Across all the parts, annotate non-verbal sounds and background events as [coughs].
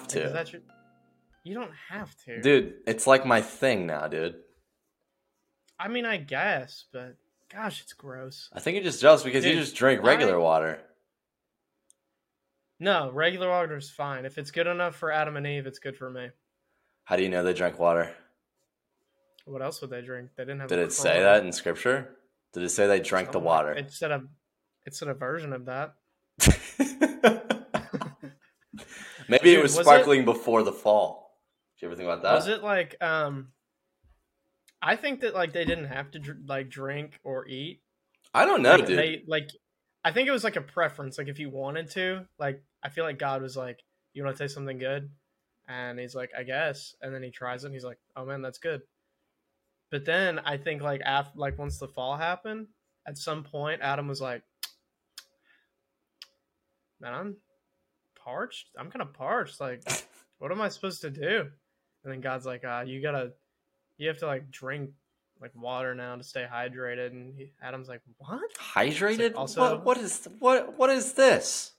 Dude, have Like, is to. that your... You don't have to. Dude, it's like my thing now, dude. I mean, I guess, but gosh, it's gross. I think you're just jealous because you just drink regular I- water. No, regular water is fine. If it's good enough for Adam and Eve, it's good for me. How do you know they drank water? What else would they drink? They didn't have. Did it say that in scripture? Did it say they drank the water? It said a. It said a version of that. [laughs] Maybe it Dude, was was it- sparkling before the fall. Did you ever think about that? Was it like um? I think that like they didn't have to dr- like drink or eat. I don't know, Like, dude. They like, I think it was like a preference. Like if you wanted to, like I feel like God was like, "You want to taste something good," and he's like, "I guess," and then he tries it, and he's like, "Oh man, that's good." But then I think like after like once the fall happened, at some point Adam was like, "Man, I'm parched. I'm kind of parched. Like, [laughs] what am I supposed to do?" And then God's like, "Uh, you gotta, you have to like drink." Like water now to stay hydrated, and he, Adam's like, "What?" Hydrated? also- what, what is what? What is this?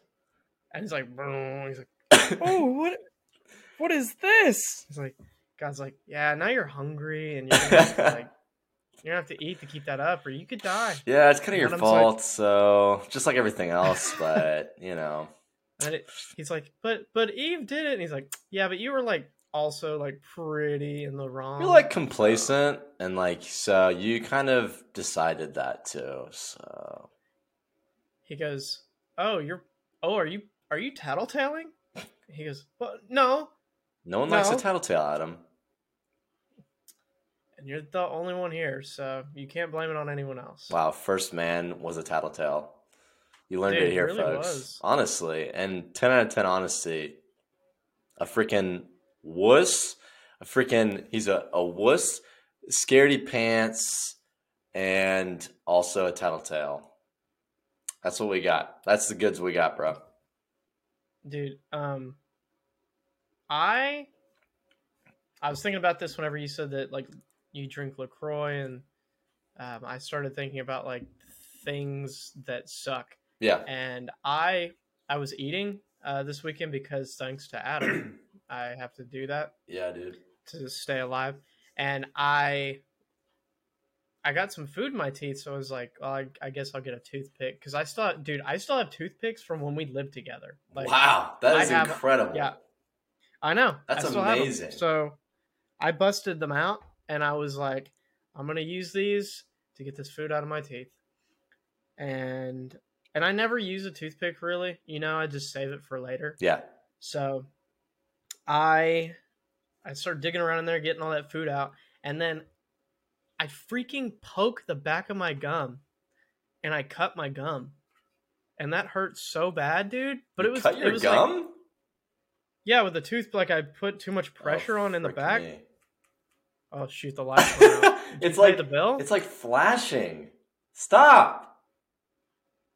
And he's like, he's like, [coughs] oh, what, what is this? He's like, God's like, yeah, now you're hungry and you're gonna have to, like, [laughs] you're gonna have to eat to keep that up, or you could die. yeah, it's kind of your Adam's like- fault. so just like everything else, but you know, And it, he's like, but but Eve did it, and he's like, yeah, but you were like also like pretty in the wrong. you're like complacent, and like so you kind of decided that too. So He goes, oh, you're, oh, are you are you tattletaling? He goes, well, no, no one likes a tattletale, Adam. and you're the only one here, so you can't blame it on anyone else. Wow, first man was a tattletale. You learned Dude, it he here, really folks. was. Honestly, and ten out of ten honesty. A freaking wuss. A freaking he's a, a wuss, scaredy pants, and also a tattletale. That's what we got. That's the goods we got, bro. dude um i i was thinking about this whenever you said that like you drink lacroix and um, i started thinking about like things that suck Yeah. and i i was eating uh, this weekend because thanks to adam [clears throat] i have to do that Yeah, dude. to stay alive and i i got some food in my teeth so i was like well, I, I guess i'll get a toothpick because i still dude i still have toothpicks from when we lived together like wow, that is I is have- incredible. yeah. I know. That's I still have 'em. amazing. So I busted them out and I was like, I'm gonna use these to get this food out of my teeth. And and I never use a toothpick really. You know, I just save it for later. Yeah. So I I started digging around in there, getting all that food out, and then I freaking poke the back of my gum and I cut my gum. And that hurt so bad, dude. But You it was cut it your was like- gum. yeah, with the tooth, like I put too much oh, pressure Oh, on in the back. me. Oh shoot, the lights went out. [laughs] Did you it's like the bill. it's like flashing. Stop.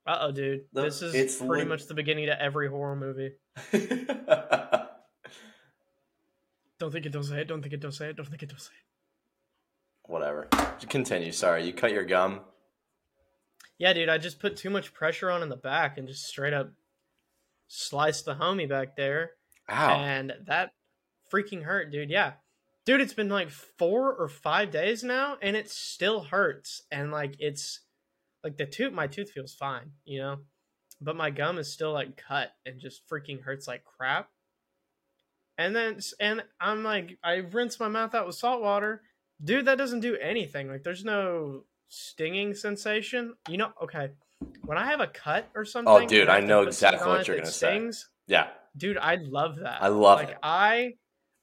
Uh oh, dude. This is it's pretty lit- much the beginning to every horror movie. [laughs] Don't think it, don't say it. Don't think it, don't say it. Don't think it, don't say it. Whatever. Continue. Sorry, you cut your gum. Yeah, dude. I just put too much pressure on in the back and just straight up sliced the homie back there, Ow. and that freaking hurt, dude. Yeah, dude. It's been like four or five days now, and it still hurts. And like it's like the tooth, my tooth feels fine, you know, but my gum is still like cut and just freaking hurts like crap. And then and I'm like, I rinse my mouth out with salt water, dude. That doesn't do anything. Like, there's no stinging sensation. You know, okay. When I have a cut or oh, something, Oh, dude, I know exactly what you're gonna say. yeah. dude i love that I love like it. i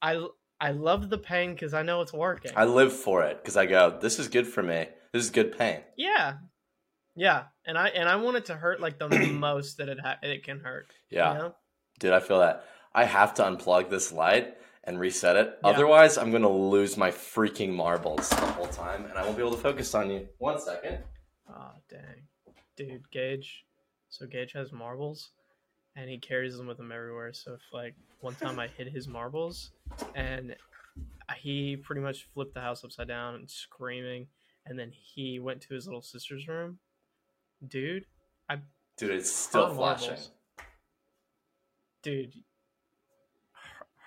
i i love the pain because i know it's working I live for it because I go, this is good for me. This is good pain. yeah yeah and i and i want it to hurt like the [clears throat] most that it ha- it can hurt Yeah. you know? Dude, I feel that. I have to unplug this light and reset it. Yeah. Otherwise, I'm going to lose my freaking marbles the whole time and I won't be able to focus on you. One second. oh dang dude gage so gage has marbles and he carries them with him everywhere so if like one time i hit his marbles and he pretty much flipped the house upside down and screaming and then he went to his little sister's room dude I Dude, it's still flashing. marbles. dude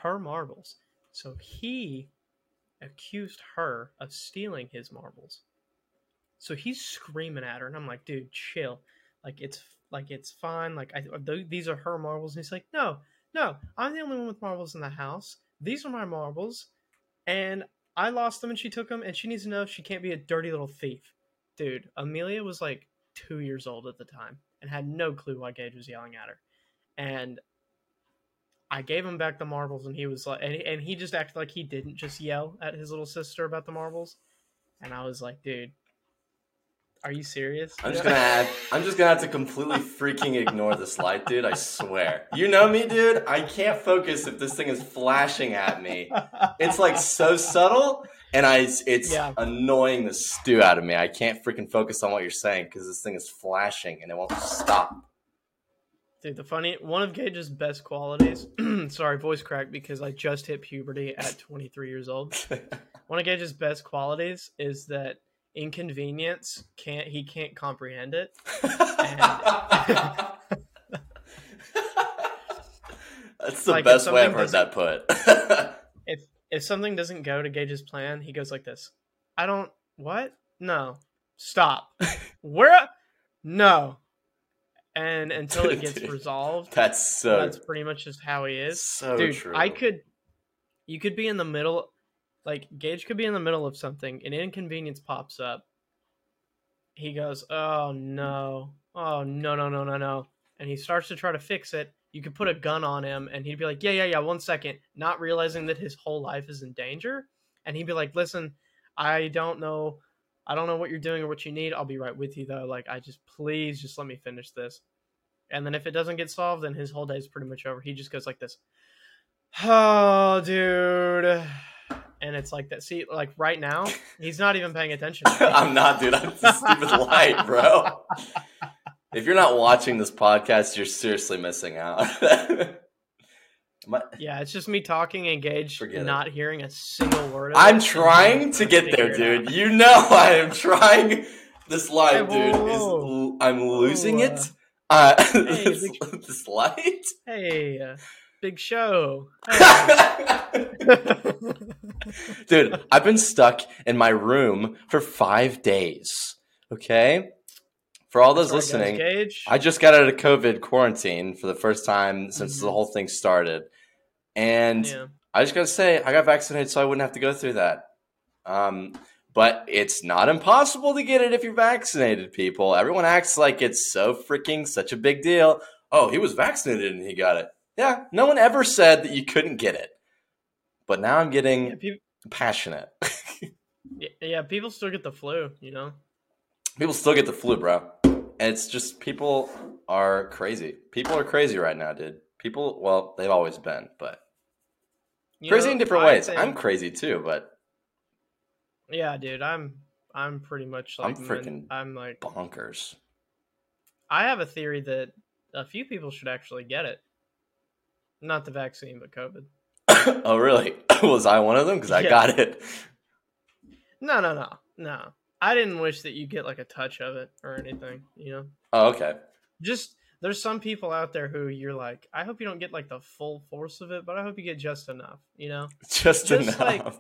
her marbles. So he accused her of stealing his marbles. So he's screaming at her, and I'm like, dude, chill. Like it's like it's fine. Like I, th- these are her marbles, and he's like, no, no, I'm the only one with marbles in the house. These are my marbles, and I lost them, and she took them, and she needs to know she can't be a dirty little thief, dude. Amelia was like two years old at the time and had no clue why Gage was yelling at her, and I gave him back the marbles, and he was like, and, and he just acted like he didn't just yell at his little sister about the marbles, and I was like, dude, are you serious? I'm just gonna have, I'm just gonna have to completely freaking ignore this light, dude. I swear. You know me, dude. I can't focus if this thing is flashing at me. It's like so subtle, and I it's Yeah. annoying the stew out of me. I can't freaking focus on what you're saying because this thing is flashing and it won't stop. Dude, the funny one of Gage's best qualities. [clears throat] sorry, voice crack because I just hit puberty at 23 years old. [laughs] One of Gage's best qualities is that inconvenience can't he can't comprehend it. [laughs] [laughs] That's the Like, best way I've heard that put. If something doesn't go to Gage's plan, he goes like this. I don't what? No. Stop. [laughs] Where no. And until it gets [laughs] Dude, resolved, That's so that's pretty much just how he is. so dude true. i could you could be in the middle like gage could be in the middle of something an inconvenience pops up he goes oh no oh no no no no no and he starts to try to fix it you could put a gun on him and he'd be like yeah yeah yeah one second not realizing that his whole life is in danger. And he'd be like listen i don't know i don't know what you're doing or what you need. I'll be right with you though. Like i just please just let me finish this. And then if it doesn't get solved then his whole day is pretty much over. He just goes like this. Oh dude. And it's like that. See like right now he's not even paying attention. [laughs] I'm not, dude. I'm the stupid [laughs] light, bro. If you're not watching this podcast, you're seriously missing out. [laughs] My- yeah it's just me talking and Gage Forget it. not hearing a single word of I'm it, trying to get there, dude. You know [laughs] I am trying. This light, Hey, dude, is I'm losing Whoa, it. Uh, [laughs] hey, this, big- this light. hey uh, big show Hey. Dude, I've been stuck in my room for five days. Okay? For all those listening. I just got out of COVID quarantine for the first time since the Mhm. whole thing started. And yeah. I just gotta say, I got vaccinated so I wouldn't have to go through that. Um, but it's not impossible to get it if you're vaccinated, people. Everyone acts like it's so freaking such a big deal. Oh, he was vaccinated and he got it. Yeah, no one ever said that you couldn't get it. But now I'm getting Yeah, passionate. [laughs] yeah, yeah, people still get the flu, you know. people still get the flu, bro. It's just people are crazy. People are crazy right now, dude. People, well, they've always been, but You crazy know, in different I ways. think- I'm crazy too, but yeah, dude. I'm I'm pretty much like I'm freaking I'm like bonkers. I have a theory that a few people should actually get it. Not the vaccine, but COVID. [coughs] oh, really? [coughs] Was I one of them? Because I Yeah. got it. No, no, no, no. I didn't wish that you get like a touch of it or anything. You know, Oh, okay. just there's some people out there who you're like, I hope you don't get like the full force of it, but I hope you get just enough. You know, [laughs] Just, Just enough. like-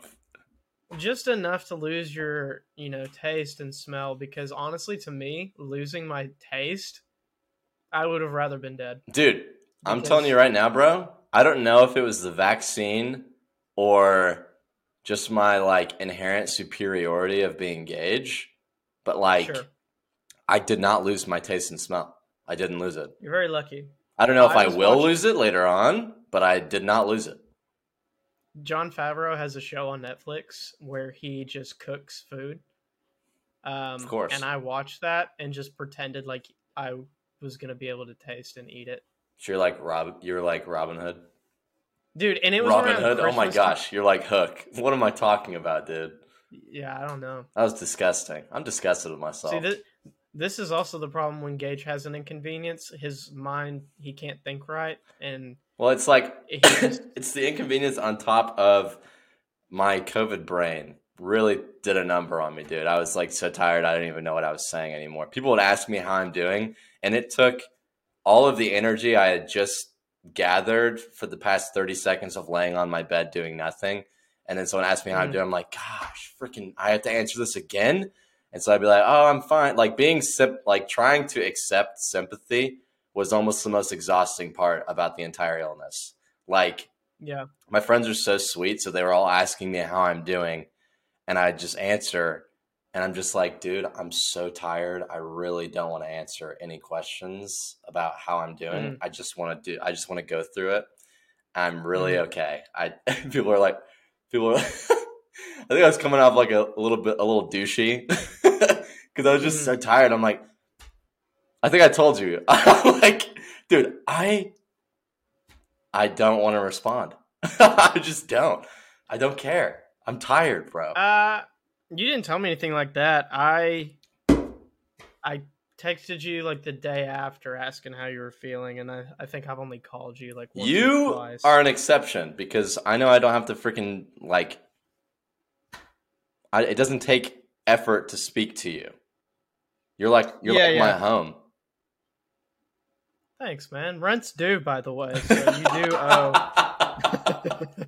just enough to lose your you know taste and smell. Because honestly, to me, losing my taste, I would have rather been dead. Dude, I'm telling you right now, bro. I don't know if it was the vaccine or just my like inherent superiority of being Gage, but like sure, I did not lose my taste and smell. I didn't lose it. you're very lucky. I don't know if I I, will watching- lose it later on, but I did not lose it. Jon Favreau has a show on Netflix where he just cooks food. Um, Of course. And I watched that and just pretended like I was gonna be able to taste and eat it, So you're like Rob. You're like Robin Hood. Dude. And it was Robin Hood. Oh my Christmas gosh, you're like Hook. What am I talking about, dude? Yeah, I don't know. That was disgusting. I'm disgusted with myself. See, this, this is also the problem when Gage has an inconvenience. His mind, he can't think right, and well, it's like just [coughs] it's the inconvenience on top of my COVID brain. Really did a number on me, dude. I was like so tired. I didn't even know what I was saying anymore. People would ask me how I'm doing, and it took all of the energy I had just gathered for the past 30 seconds of laying on my bed doing nothing. And then someone asked me how I'm Mhm. doing. I'm like, gosh, freaking, I have to answer this again. And so I'd be like, oh, I'm fine. Like being sim- like trying to accept sympathy was almost the most exhausting part about the entire illness. Like Yeah. my friends are so sweet, so they were all asking me how I'm doing, and I just answer, and I'm just like, dude, I'm so tired. I really don't want to answer any questions about how I'm doing. Mhm. I just want to do. I just want to go through it. I'm really Mhm. okay. I [laughs] people are like, people are. [laughs] I think I was coming off like a, a little bit, a little douchey, [laughs] because I was just so tired. I'm like, I think I told you, I'm like, dude, I I don't want to respond. I just don't. I don't care. I'm tired, bro. Uh, you didn't tell me anything like that. I, I texted you like the day after asking how you were feeling, and I, I think I've only called you like once you twice. are an exception because I know I don't have to freaking like. I, it doesn't take effort to speak to you. You're like you're Yeah, like yeah. my home. Thanks, man. Rent's due, by the way, so you [laughs] do owe. [laughs]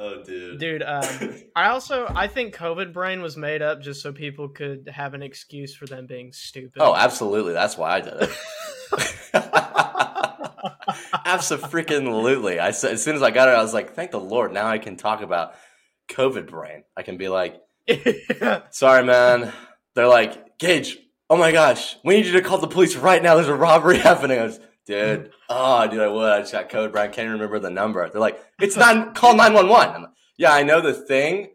oh, dude. Dude, um, [laughs] I also I think COVID brain was made up just so people could have an excuse for them being stupid. Oh, absolutely. That's why I did it. [laughs] Absolutely. I said as soon as I got it, I was like, "Thank the Lord! Now I can talk about COVID brain." I can be like, [laughs] "Sorry, man." They're like, "Gage, oh my gosh, we need you to call the police right now. There's a robbery happening." I was, dude, mm. oh, dude, I would. I just got code, brain. I can't even remember the number. They're like, "It's nine. [laughs] Call nine one one." Yeah, I know the thing.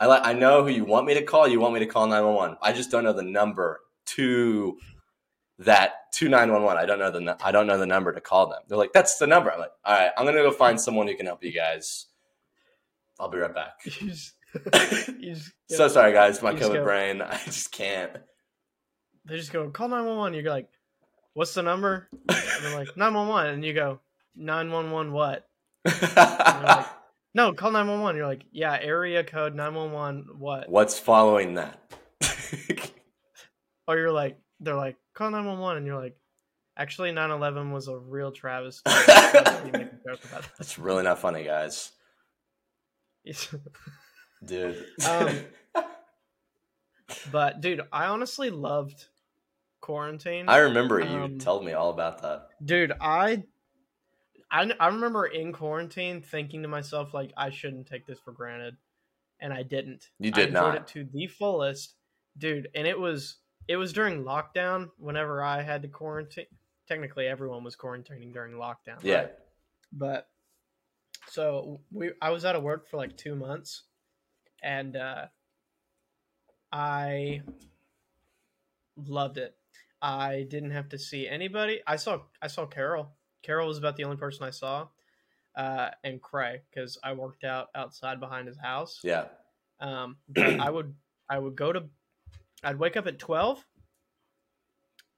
I like. I know who you want me to call. You want me to call nine one one. I just don't know the number to that to nine one one. I don't know the I don't know the number to call them. They're like, that's the number. I'm like, all right, I'm gonna go find someone who can help you guys. I'll be right back. [laughs] [laughs] Just, so sorry, guys. My COVID go- brain. I just can't. they just go call 911 you're like what's the number? And they're like 911 and you go 911 what? Like, [laughs] no call 911 you're like yeah area code 911 what? What's following that? or you're like they're like call 911 and you're like actually 911 was a real travesty You make a joke about That's really not funny, guys. [laughs] Dude. Um, [laughs] but dude i honestly loved quarantine I remember you um, told me all about that. dude I, I i remember in quarantine thinking to myself like i shouldn't take this for granted and i didn't You I did enjoyed not. it to the fullest dude and it was it was during lockdown whenever i had to quarantine technically everyone was quarantining during lockdown Yeah. right? but so we i was out of work for like two months and uh i loved it i didn't have to see anybody i saw i saw carol carol was about the only person i saw uh and cray because i worked out outside behind his house Yeah. um i would i would go to i'd wake up at 12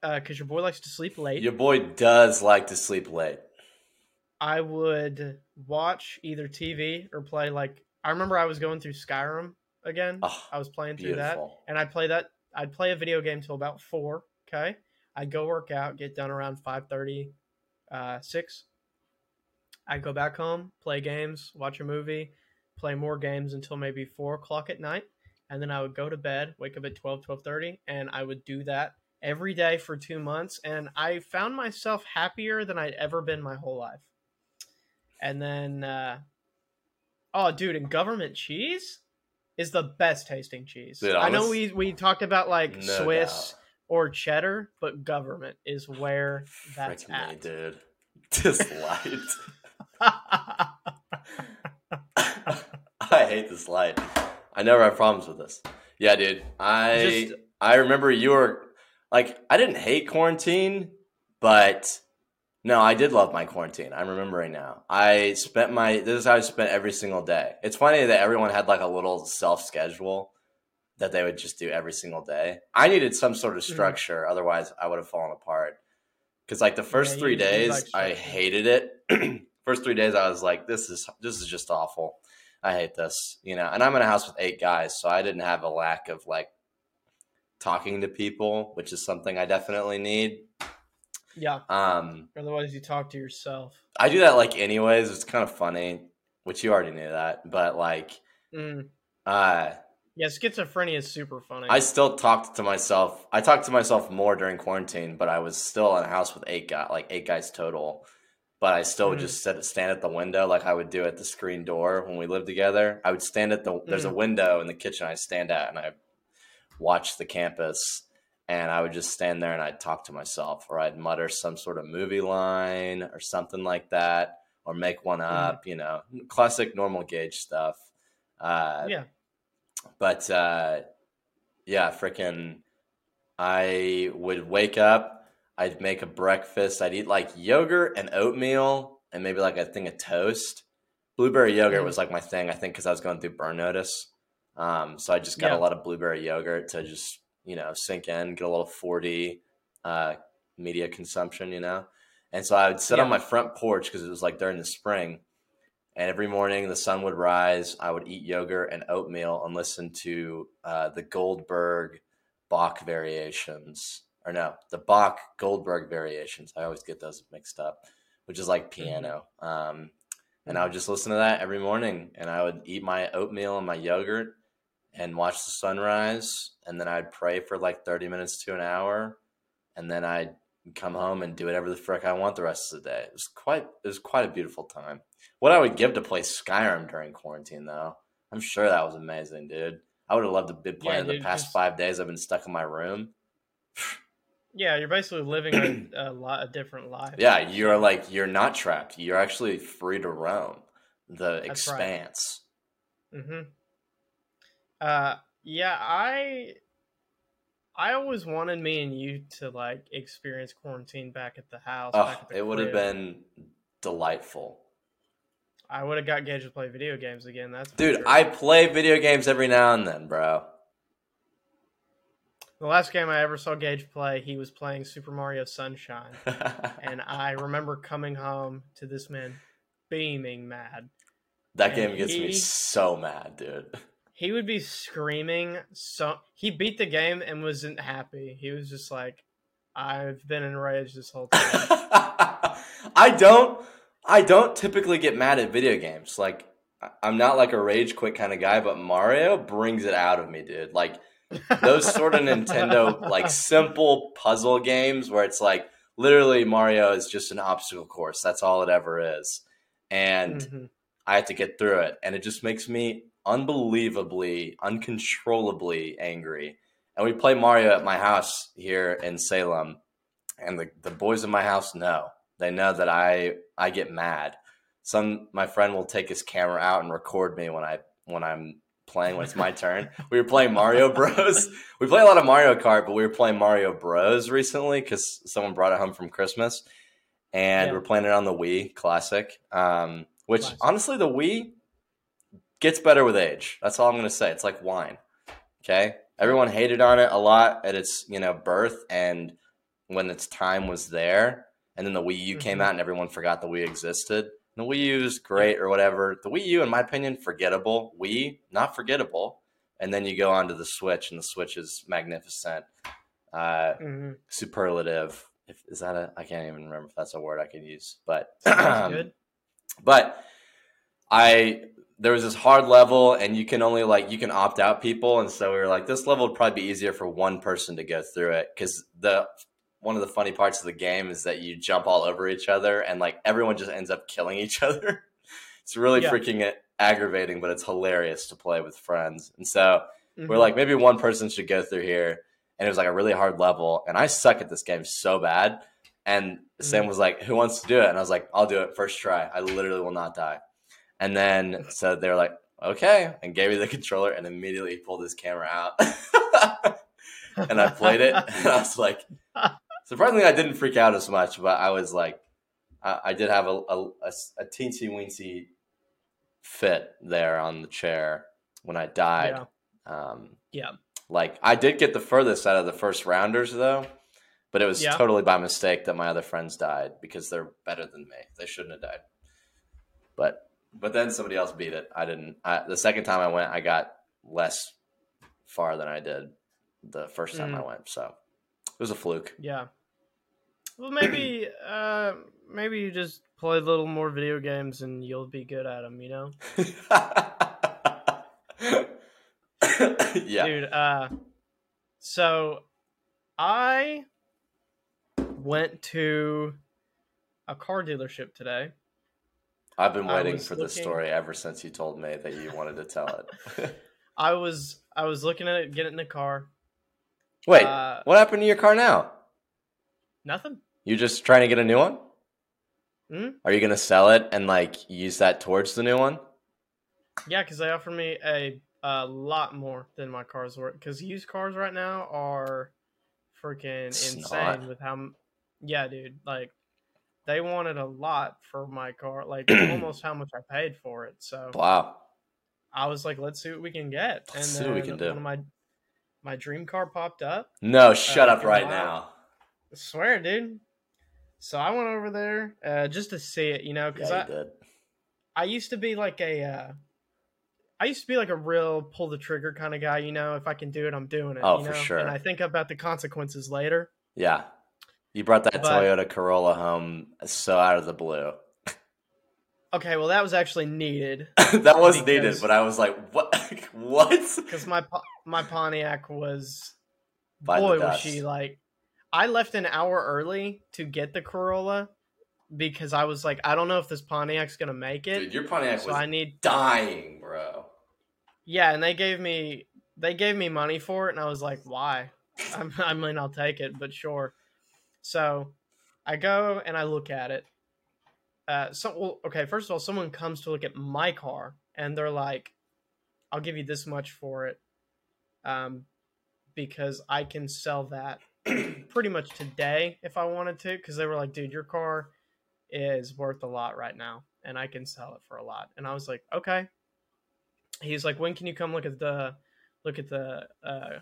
uh because your boy likes to sleep late Your boy does like to sleep late. I would watch either TV or play like I remember I was going through Skyrim again. Oh, I was playing through that and I'd play that I'd play a video game till about 4, okay? I'd go work out, get done around 5:30 uh 6. I'd go back home, play games, watch a movie, play more games until maybe 4 o'clock at night, and then I would go to bed, wake up at 12 12:30 and I would do that every day for 2 months and I found myself happier than I'd ever been my whole life. And then, uh, oh, dude, and government cheese is the best tasting cheese. Dude, I know we we talked about like No Swiss doubt. Or cheddar, but government is where [sighs] that's me, at. dude. [laughs] This light. [laughs] I hate this light. I never have problems with this. Yeah, dude. I Just- I remember you were like I didn't hate quarantine, but no, I did love my quarantine. I'm remembering now. I spent my this is how I spent every single day. It's funny that everyone had like a little self schedule that they would just do every single day. I needed some sort of Mhm. structure, otherwise I would have fallen apart. Because like the first Yeah, three days, like I hated it. [clears throat] first three days, I was like, "This is this is just awful. I hate this," you know. And I'm in a house with eight guys, so I didn't have a lack of like talking to people, which is something I definitely need. Yeah. Um, Otherwise, you talk to yourself. I do that like anyways. It's kind of funny, which you already knew that, but like, Mm. uh, Yeah, schizophrenia is super funny. I still talked to myself. I talked to myself more during quarantine, but I was still in a house with eight guys, like eight guys total. But I still would Mhm. just sit, stand at the window like I would do at the screen door when we lived together. I would stand at the there's a window in the kitchen I stand at and I watch the campus and I would just stand there and I'd talk to myself or I'd mutter some sort of movie line or something like that or make one up, you know, classic normal Gage stuff. Uh, yeah. But uh, yeah, freaking, I would wake up, I'd make a breakfast, I'd eat like yogurt and oatmeal and maybe like a thing of toast. Blueberry yogurt Mhm. was like my thing, I think, because I was going through burn notice. Um, so I just got Yeah. a lot of blueberry yogurt to just, you know, sink in, get a little 4D uh, media consumption, you know? And so I would sit on my front porch because it was like during the spring. And every morning the sun would rise. I would eat yogurt and oatmeal and listen to uh, the Goldberg Bach variations. Or no, the Bach Goldberg variations. I always get those mixed up, which is like piano. Um, and I would just listen to that every morning. And I would eat my oatmeal and my yogurt and watch the sunrise. And then I'd pray for like 30 minutes to an hour. And then I'd come home and do whatever the frick I want the rest of the day. It was quite it was quite a beautiful time. What I would give to play Skyrim during quarantine though. I'm sure that was amazing, dude. I would have loved to be playing dude, the past just- five days I've been stuck in my room. Yeah, you're basically living a, a lot of different lives. Yeah, you're like you're not trapped. You're actually free to roam the right. expanse. Mm-hmm. Uh, yeah, I, I always wanted me and you to like experience quarantine back at the house. Oh, at the it would have been delightful. I would have got Gage to play video games again. That's Dude, sure. I play video games every now and then, bro. The last game I ever saw Gage play, he was playing Super Mario Sunshine, [laughs] and I remember coming home to this man beaming mad. that and game gets me so mad, dude. He would be screaming. So he beat the game and wasn't happy. He was just like, "I've been enraged this whole time." [laughs] I don't I don't typically get mad at video games. Like I'm not like a rage quit kind of guy, but Mario brings it out of me, dude. Like those sort of Nintendo like simple puzzle games where it's like literally Mario is just an obstacle course. That's all it ever is. And Mhm. I have to get through it. And it just makes me unbelievably, uncontrollably angry. And we play Mario at my house here in Salem. And the, the boys in my house know. They know that I I get mad. Some my friend will take his camera out and record me when I when I'm playing when it's my [laughs] turn. We were playing Mario Bros. [laughs] We play a lot of Mario Kart, but we were playing Mario Bros recently because someone brought it home from Christmas, and Yeah. we're playing it on the Wii Classic. Um, which Classic. honestly, the Wii gets better with age. That's all I'm gonna say. It's like wine. Okay, everyone hated on it a lot at its you know birth and when its time was there, and then the Wii U came Mhm. out and everyone forgot the Wii existed. The Wii U is great or whatever. The Wii U, in my opinion, forgettable. Wii, not forgettable. And then you go on to the Switch, and the Switch is magnificent, uh, Mhm. superlative. If, is that a? I can't even remember if that's a word I can use. But good. [clears throat] but I there was this hard level, and you can only like you can opt out people, and so we were like, this level would probably be easier for one person to go through it. Because the one of the funny parts of the game is that you jump all over each other, and like everyone just ends up killing each [laughs] other. it's really Yeah. freaking aggravating, but it's hilarious to play with friends, and so we're Mhm. like maybe one person should go through here. And it was like a really hard level. And i suck at this game so bad. And sam Mhm. was like who wants to do it? And i was like i'll do it. First try. I literally will not die and then so they were like okay and gave me the [laughs] controller and immediately pulled his camera out [laughs] and i played it and i was like surprisingly i didn't freak out as much but i was like i, I did have a, a, a, a teensy weensy fit there on the chair when i died Yeah. um, Yeah. Like I did get the furthest out of the first rounders though, but it was Yeah. totally by mistake that my other friends died because they're better than me. They shouldn't have died. But but then somebody else beat it. I didn't. I, the second time I went, I got less far than I did the first time Mm. I went. So it was a fluke. Yeah. Well, maybe, [clears throat] uh, maybe you just play a little more video games and you'll be good at them. You know, [laughs] yeah. dude. Uh, so I went to a car dealership today. I've been waiting for this story ever since you told me that you wanted to tell it. [laughs] I was I was looking at it, getting in the car. Wait, Uh, what happened to your car now? Nothing. You just trying to get a new one? Hmm? Are you gonna sell it and like use that towards the new one? Yeah, because they offered me a a lot more than my car's were. Because used cars right now are freaking insane with how. Yeah, dude. Like they wanted a lot for my car, like [clears throat] almost how much I paid for it. So Wow. I was like, let's see what we can get. And Let's see what we then can do. Of my my dream car popped up. No, shut Uh, up right now. I swear, dude. So I went over there uh, just to see it, you know, because Yeah, I, did. I used to be like a uh I used to be like a real pull the trigger kind of guy, you know, if I can do it, I'm doing it. Oh, you for sure. And I think about the consequences later. Yeah. You brought that But- Toyota Corolla home so out of the blue. Okay, well that was actually needed [laughs] that was needed, but I was like, what? [laughs] what? because my my Pontiac was By boy was she like I left an hour early to get the Corolla because I was like I don't know if this Pontiac's going to make it. Dude, your Pontiac so was I need dying, bro. Yeah, and they gave me they gave me money for it, and I was like, why? [laughs] I'm, I mean, I'll take it, but sure. So I go and I look at it. Uh, so well, okay. First of all, someone comes to look at my car, and they're like, "I'll give you this much for it," um, because I can sell that [clears throat] pretty much today if I wanted to. Because they were like, "Dude, your car is worth a lot right now, and I can sell it for a lot." And I was like, "Okay." he's like, "When can you come look at the look at the uh,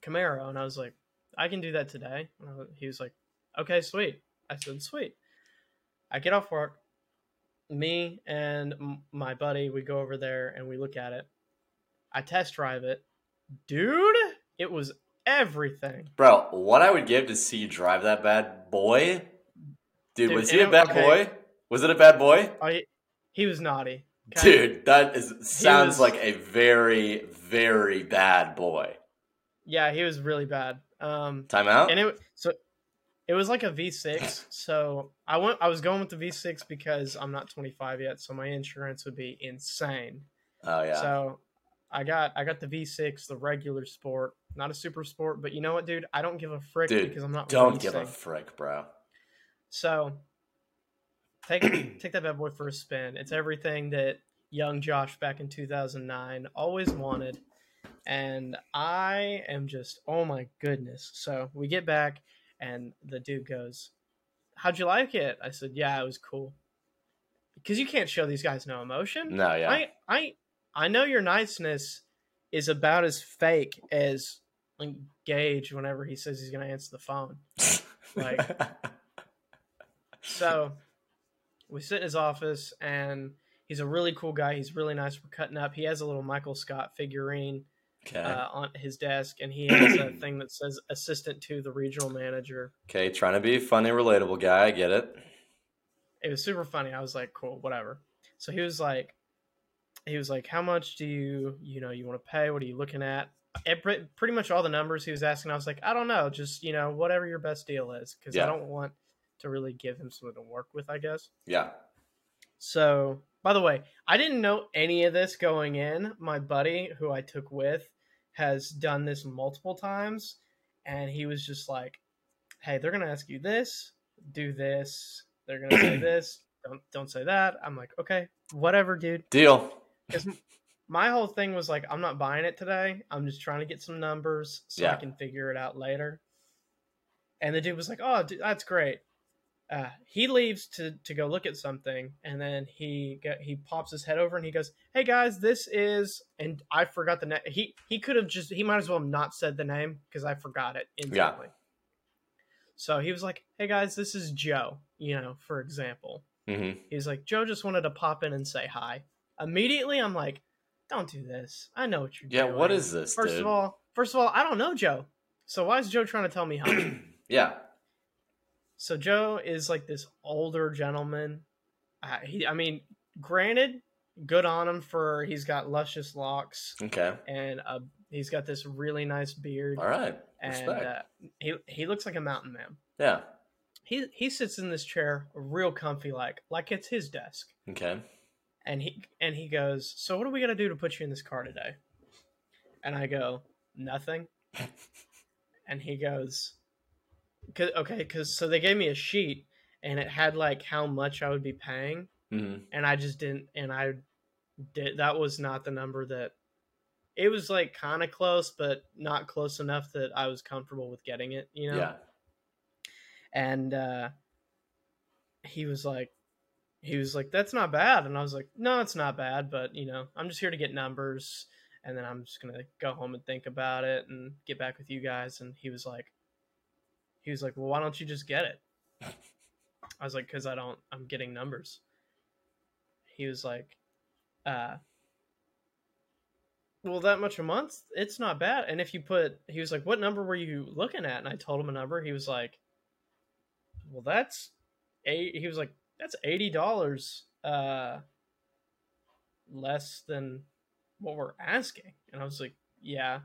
Camaro?" And I was like, "I can do that today." He was like, "Okay, sweet." I said, "Sweet." I get off work. Me and m- my buddy, we go over there and we look at it. I test drive it, dude. It was everything. Bro, what I would give to see you drive that bad boy. Dude, Dude, was he a bad okay. boy? Was it a bad boy? Oh, I, he was naughty. Okay? Dude, that is sounds was- like a very, very bad boy. Yeah, he was really bad. Um, Timeout? and it so it was like a V6. So I went. I was going with the V6 because I'm not 25 yet, so my insurance would be insane. oh yeah. So I got I got the V6, the regular sport, not a super sport. But you know what, dude? I don't give a frick Dude, because I'm not. Don't give a frick, bro. So take [clears throat] take that bad boy for a spin. It's everything that young Josh back in 2009 always wanted. And I am just oh my goodness. So we get back and the dude goes, "How'd you like it?" I said, "Yeah, it was cool." Because you can't show these guys no emotion. No, yeah. I I I know your niceness is about as fake as like Gage whenever he says he's gonna answer the phone. [laughs] like- So we sit in his office, and he's a really cool guy. He's really nice for cutting up. He has a little Michael Scott figurine okay. uh, on his desk, and he has a [clears throat] thing that says "assistant to the regional manager." okay, trying to be funny, relatable guy. I get it. It was super funny. I was like, "Cool, whatever." So he was like, he was like, "How much do you, you know, you want to pay? What are you looking at?" It, pretty much all the numbers he was asking, I was like, "I don't know, just you know, whatever your best deal is," because Yeah. I don't want to really give him something to work with. I guess. Yeah. So, by the way, I didn't know any of this going in. My buddy, who I took with, has done this multiple times, and he was just like, "Hey, they're gonna ask you this, do this. They're gonna say [clears throat] this, don't don't say that." I'm like, "Okay, whatever, dude." Deal. Because my whole thing was like, I'm not buying it today. I'm just trying to get some numbers so I can figure it out later. And the dude was like, "Oh, dude, that's great." Uh, he leaves to to go look at something, and then he go, he pops his head over and he goes, "Hey guys, this is," and I forgot the name. He he could have just he might as well have not said the name because I forgot it instantly. Yeah. So he was like, "Hey guys, this is Joe." You know, for example, hmm He's like, Joe just wanted to pop in and say hi. Immediately, I'm like, don't do this. I know what you're Yeah, doing. Yeah, what is this, First dude? of all, first of all, I don't know Joe. So why is Joe trying to tell me hi? [clears throat] yeah. So Joe is like this older gentleman. Uh, he, I mean, granted, good on him for he's got luscious locks Okay. and uh, he's got this really nice beard, All right. and Respect. uh, he he looks like a mountain man. yeah. He he sits in this chair real comfy, like like it's his desk, Okay. and he and he goes, "So what are we gonna do to put you in this car today?" And I go, "Nothing." [laughs] and he goes, Cause, "Okay, because so they gave me a sheet, and it had like how much I would be paying, hmm and I just didn't, and I did that was not the number that." It was like kind of close, but not close enough that I was comfortable with getting it. You know Yeah. and uh he was like he was like that's not bad and i was like no it's not bad but you know i'm just here to get numbers and then i'm just gonna go home and think about it and get back with you guys and he was like he was like well why don't you just get it? [laughs] I was like because i don't i'm getting numbers. He was like uh well that much a month? It's not bad. And if you put he was like what number were you looking at? And i told him a number. He was like well that's eight he was like that's eighty dollars uh less than what we're asking. And i was like yeah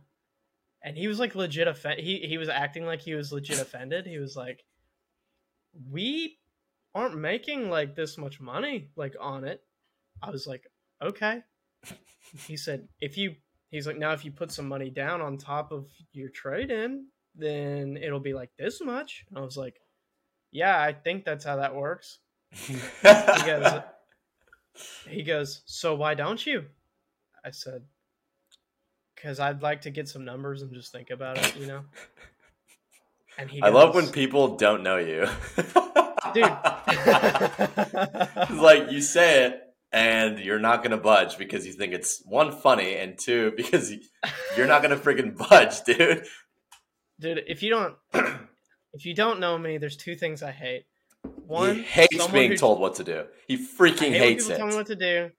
and he was like legit offended he, he was acting like he was legit offended. He was like we aren't making like this much money like on it. I was like okay. He said if you he's like now if you put some money down on top of your trade in then it'll be like this much. And i was like yeah i think that's how that works. He goes [laughs] he goes so why don't you? I said because i'd like to get some numbers and just think about it you know and he I love when people don't know you. Dude. Like you say it and you're not gonna budge because you think it's one funny and two because you're not gonna freaking budge, dude. dude if you don't [clears throat] if you don't know me there's two things i hate one he hates being who- told what to do. He I freaking hate when hates people it. tell me what to do,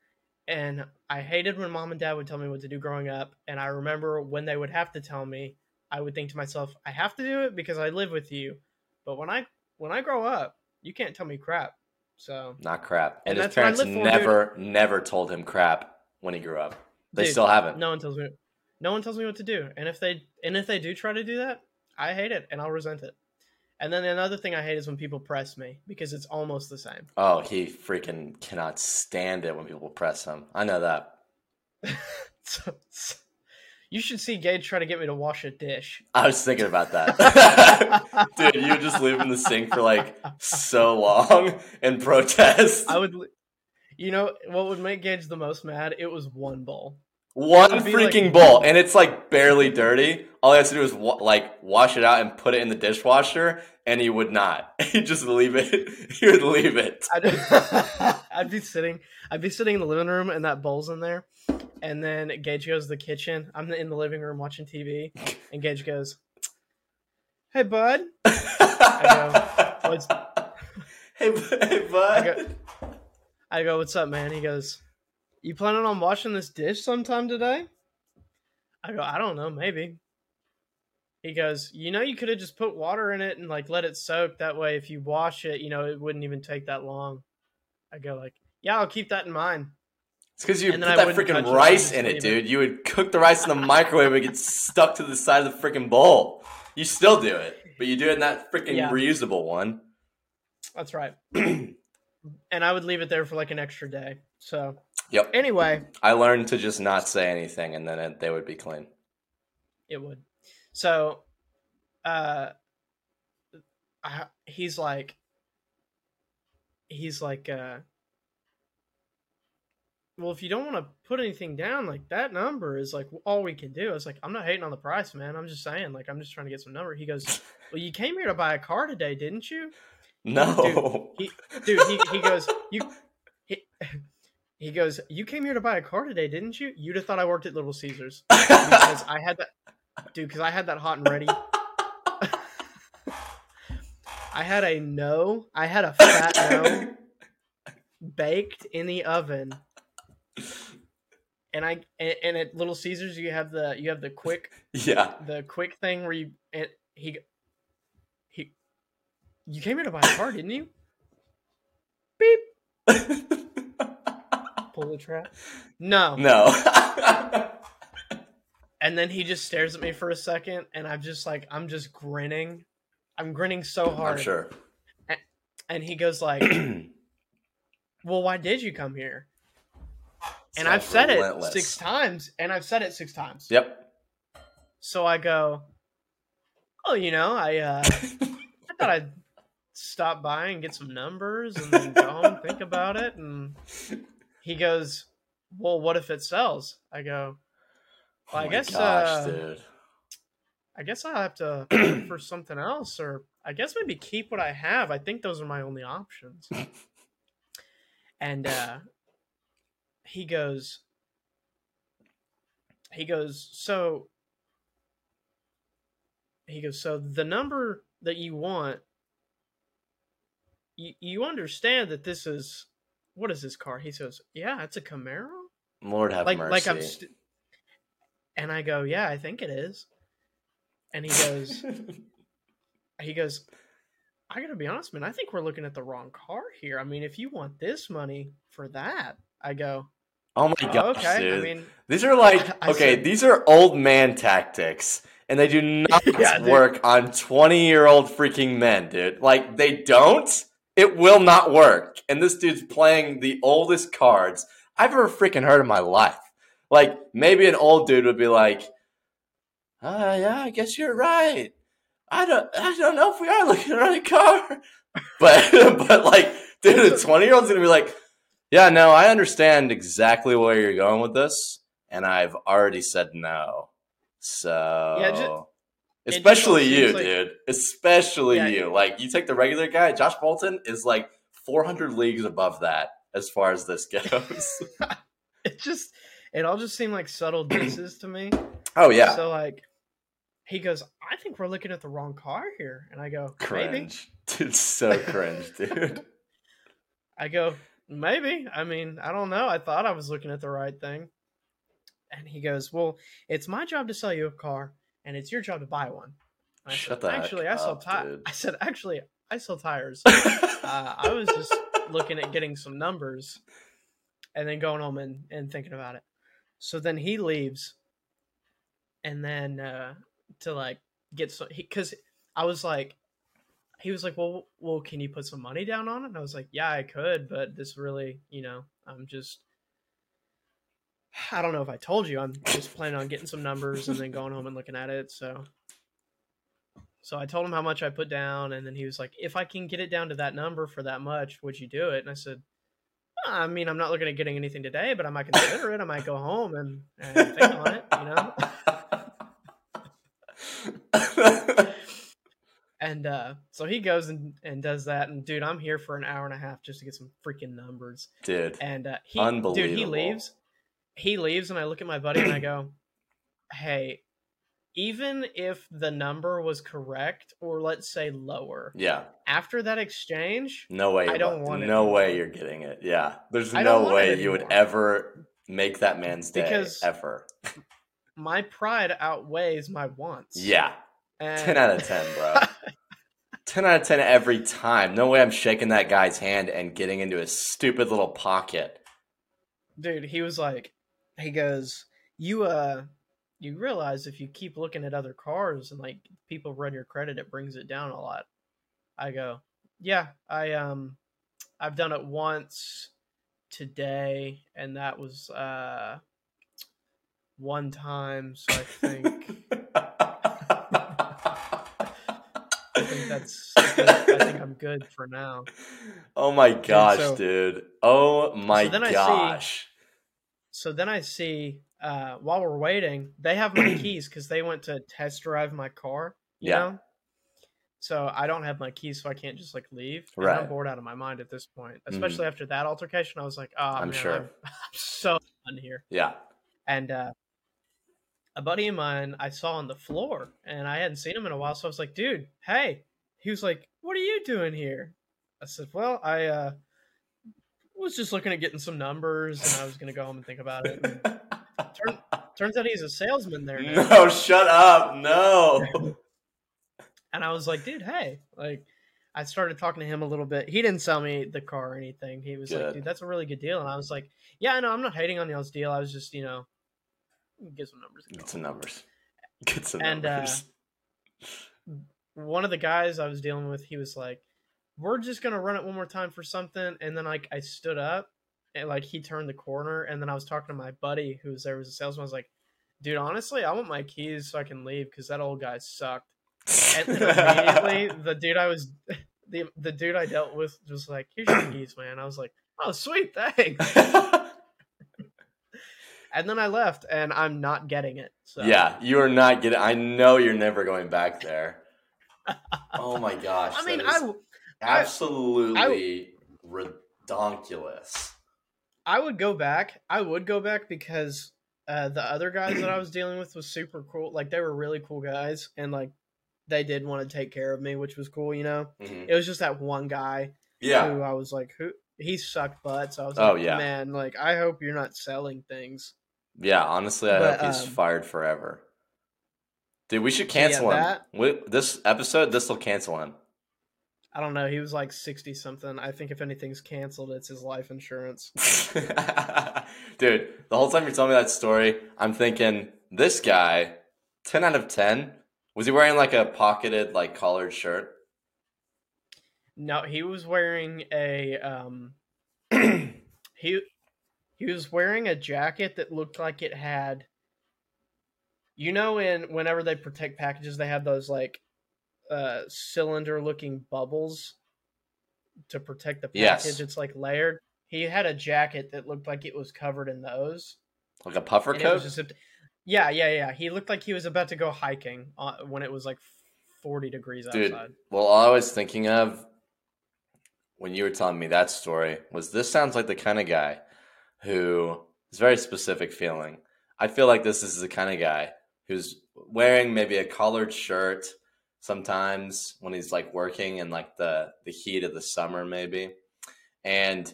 and I hated when mom and dad would tell me what to do growing up. And I remember when they would have to tell me, I would think to myself, "I have to do it because I live with you." But when I when I grow up, you can't tell me crap. So Not crap. And, And his that's what I parents never, never told him crap when he grew up. They Dude, still haven't. no one tells me no one tells me what to do. And if they and if they do try to do that, I hate it and I'll resent it. And then another thing I hate is when people press me because it's almost the same. Oh, he freaking cannot stand it when people press him. I know that. [laughs] So, so- you should see Gage try to get me to wash a dish. I was thinking about that. [laughs] Dude, you would just leave in the sink for like so long and protest. I would, you know, what would make Gage the most mad? It was one bowl. One freaking like- bowl, and it's like barely dirty. All he has to do is wa- like wash it out and put it in the dishwasher, and he would not. [laughs] He'd just leave it. [laughs] He would leave it. I'd, [laughs] I'd be sitting, I'd be sitting in the living room, and that bowl's in there. And then Gage goes to the kitchen. I'm in the living room watching TV, and Gage goes, "Hey, bud." "What's-" hey, bu- hey, I bud. go, I go, "What's up, man?" He goes, "You planning on washing this dish sometime today?" I go, "I don't know, maybe." He goes, "You know, you could have just put water in it and like let it soak. That way, if you wash it, you know, it wouldn't even take that long." I go like, "Yeah, I'll keep that in mind." It's because you And put that freaking rice in it, dude. You would cook the rice in the microwave and it gets [laughs] stuck to the side of the freaking bowl. You still do it, but you do it in that freaking Yeah. reusable one. That's right. [clears throat] and I would leave it there for like an extra day. So Yep. anyway, I learned to just not say anything, and then it, they would be clean. it would. So, uh, I, he's like, he's like, uh, well, if you don't want to put anything down, like that number is like all we can do. I was like, I'm not hating on the price, man. I'm just saying, like, I'm just trying to get some number. He goes, [laughs] well, you came here to buy a car today, didn't you? No. dude he, he goes you he, he goes you came here to buy a car today didn't you you'd have thought i worked at little caesars [laughs] because i had that dude because i had that hot and ready i had a no i had a fat no baked in the oven and i and, and at little caesars you have the you have the quick yeah. the quick thing where you and he he You came here to buy a car, didn't you? Beep. [laughs] Pull the trap. No. no. [laughs] And then he just stares at me for a second, and I'm just like, I'm just grinning. I'm grinning so hard. I'm sure. And he goes like, [clears throat] "Well, why did you come here?" And I've said relentless. it six times, and I've said it six times. Yep. So I go, "Oh, you know, I uh, [laughs] I thought I'd stop by and get some numbers, and then go home and think about it." And he goes, "Well, what if it sells?" I go, Well, I oh my guess, gosh, uh. I guess I'll have to [clears throat] look for something else, or I guess maybe keep what I have. I think those are my only options. [laughs] and uh, he goes, he goes, so he goes, so the number that you want, you, you understand that this is what is this car? He says, yeah, it's a Camaro Lord have like mercy. like I'm st- and I go, "Yeah, I think it is." And he goes [laughs] he goes, "I got to be honest, man. I think we're looking at the wrong car here. I mean, if you want this money for that." I go, oh my "Oh, gosh, okay. dude. I mean, These are like I okay, said- these are old man tactics, and they do [laughs] not Yeah, dude. work on twenty-year-old freaking men, dude. Like they don't. It will not work. And this dude's playing the oldest cards I've ever freaking heard in my life. Like maybe an old dude would be like, "Ah, yeah, I guess you're right. I don't, I don't know if we are looking at a car." [laughs] But, [laughs] but like, dude, a twenty-year-old's gonna be like, "Yeah, no, I understand exactly where you're going with this." and I've already said no. So, Yeah, just especially you, like- dude. Especially Yeah, you. Like, you take the regular guy. Josh Bolton is like 400 leagues above that as far as this [laughs] goes. [laughs] it just it all just seemed like subtle [clears throat] disses to me. oh yeah, So like he goes, "I think we're looking at the wrong car here." And I go, "Maybe." cringe. [laughs] Dude, so cringe, dude. I go, maybe. I mean, I don't know. I thought I was looking at the right thing. And he goes, well, it's my job to sell you a car, and it's your job to buy one. I Shut said, actually, I sell tires. I said, actually, I sell tires. [laughs] uh, I was just looking at getting some numbers, and then going home and, and thinking about it. So then he leaves, and then uh, to like get some because I was like, he was like, well, well, can you put some money down on it? And I was like, yeah, I could, but this really, you know, I'm just. I don't know if I told you. I'm just planning on getting some numbers and then going home and looking at it. So, so I told him how much I put down, and then he was like, "If I can get it down to that number for that much, would you do it?" And I said, "I mean, I'm not looking at getting anything today, but I might consider it. I might go home and, and think on it, you know." [laughs] And uh, so he goes and, and does that, and dude, I'm here for an hour and a half just to get some freaking numbers. dude, And uh, he, dude, he leaves. He leaves, and I look at my buddy and I go, "Hey, even if the number was correct, or let's say lower, yeah. after that exchange, No way. I don't want it No way you're getting it. Yeah. There's I no way you would ever make that man's day Because- ever. my pride outweighs my wants." Yeah. and 10 out of 10, bro. [laughs] 10 out of 10 every time. No way I'm shaking that guy's hand and getting into his stupid little pocket. dude he was like he goes you uh you realize if you keep looking at other cars and like people run your credit it brings it down a lot i go yeah i um i've done it once today and that was uh one time so i think [laughs] i think that's I think, i'm good for now oh my gosh, so- dude. Oh my So then I see- gosh. So then I see uh, while we're waiting, they have my [clears throat] keys because they went to test drive my car. You Yeah. know? So I don't have my keys, so I can't just like leave. And Right. I'm bored out of my mind at this point, especially after that altercation. I was like, oh, I'm man, sure. I'm, [laughs] I'm so done here. Yeah. And uh, a buddy of mine I saw on the floor, and I hadn't seen him in a while, so I was like, dude, hey. He was like, what are you doing here? I said, well, I uh, was just looking at getting some numbers, and I was gonna go home and think about it. Turn, [laughs] turns out he's a salesman there now. no, shut up. No. [laughs] And I was like, dude, hey, like, I started talking to him a little bit. He didn't sell me the car or anything. He was like, "Dude, that's a really good deal," and I was like, "Yeah, no, I'm not hating on y'all's deal. I was just, you know, get some numbers." Get some numbers. Get some And, uh, numbers. one of the guys I was dealing with, he was like, "We're just gonna run it one more time for something," and then like I stood up and like he turned the corner, and then I was talking to my buddy who was there was a salesman. I was like, "Dude, honestly, I want my keys so I can leave because that old guy sucked." And immediately, [laughs] the dude I was [laughs] the the dude I dealt with was like, "Here's your keys, man." I was like, "Oh, sweet, thanks." [laughs] And then I left, and I'm not getting it. So yeah, you are not getting. I know you're never going back there. Oh my gosh! I mean, that I is w- absolutely redonkulous. I would go back. I would go back because uh, the other guys that I was dealing with was super cool. Like they were really cool guys, and like they did want to take care of me, which was cool. You know, Mhm. it was just that one guy Yeah, who I was like, who he sucked butt. So I was Oh, like, yeah. man, like I hope you're not selling things. yeah. Honestly, I But, hope he's um, fired forever. Dude, we should yeah, cancel him. that- We, this episode, this will cancel him. I don't know. He was like sixty something. I think if anything's canceled, it's his life insurance. [laughs] Dude, the whole time you're telling me that story, I'm thinking this guy, ten out of ten. Was he wearing like a pocketed, like collared shirt? No, he was wearing a um [clears throat] he he was wearing a jacket that looked like it had you know in whenever they protect packages they have those like uh cylinder looking bubbles to protect the package Yes. it's like layered he had a jacket that looked like it was covered in those Like a puffer and coat? yeah yeah yeah he looked like he was about to go hiking uh, when it was like 40 degrees Dude, outside well, all I was thinking of when you were telling me that story was this sounds like the kind of guy who is very specific feeling. I feel like this is the kind of guy who's wearing maybe a collared shirt sometimes when he's like working in like the the heat of the summer maybe. And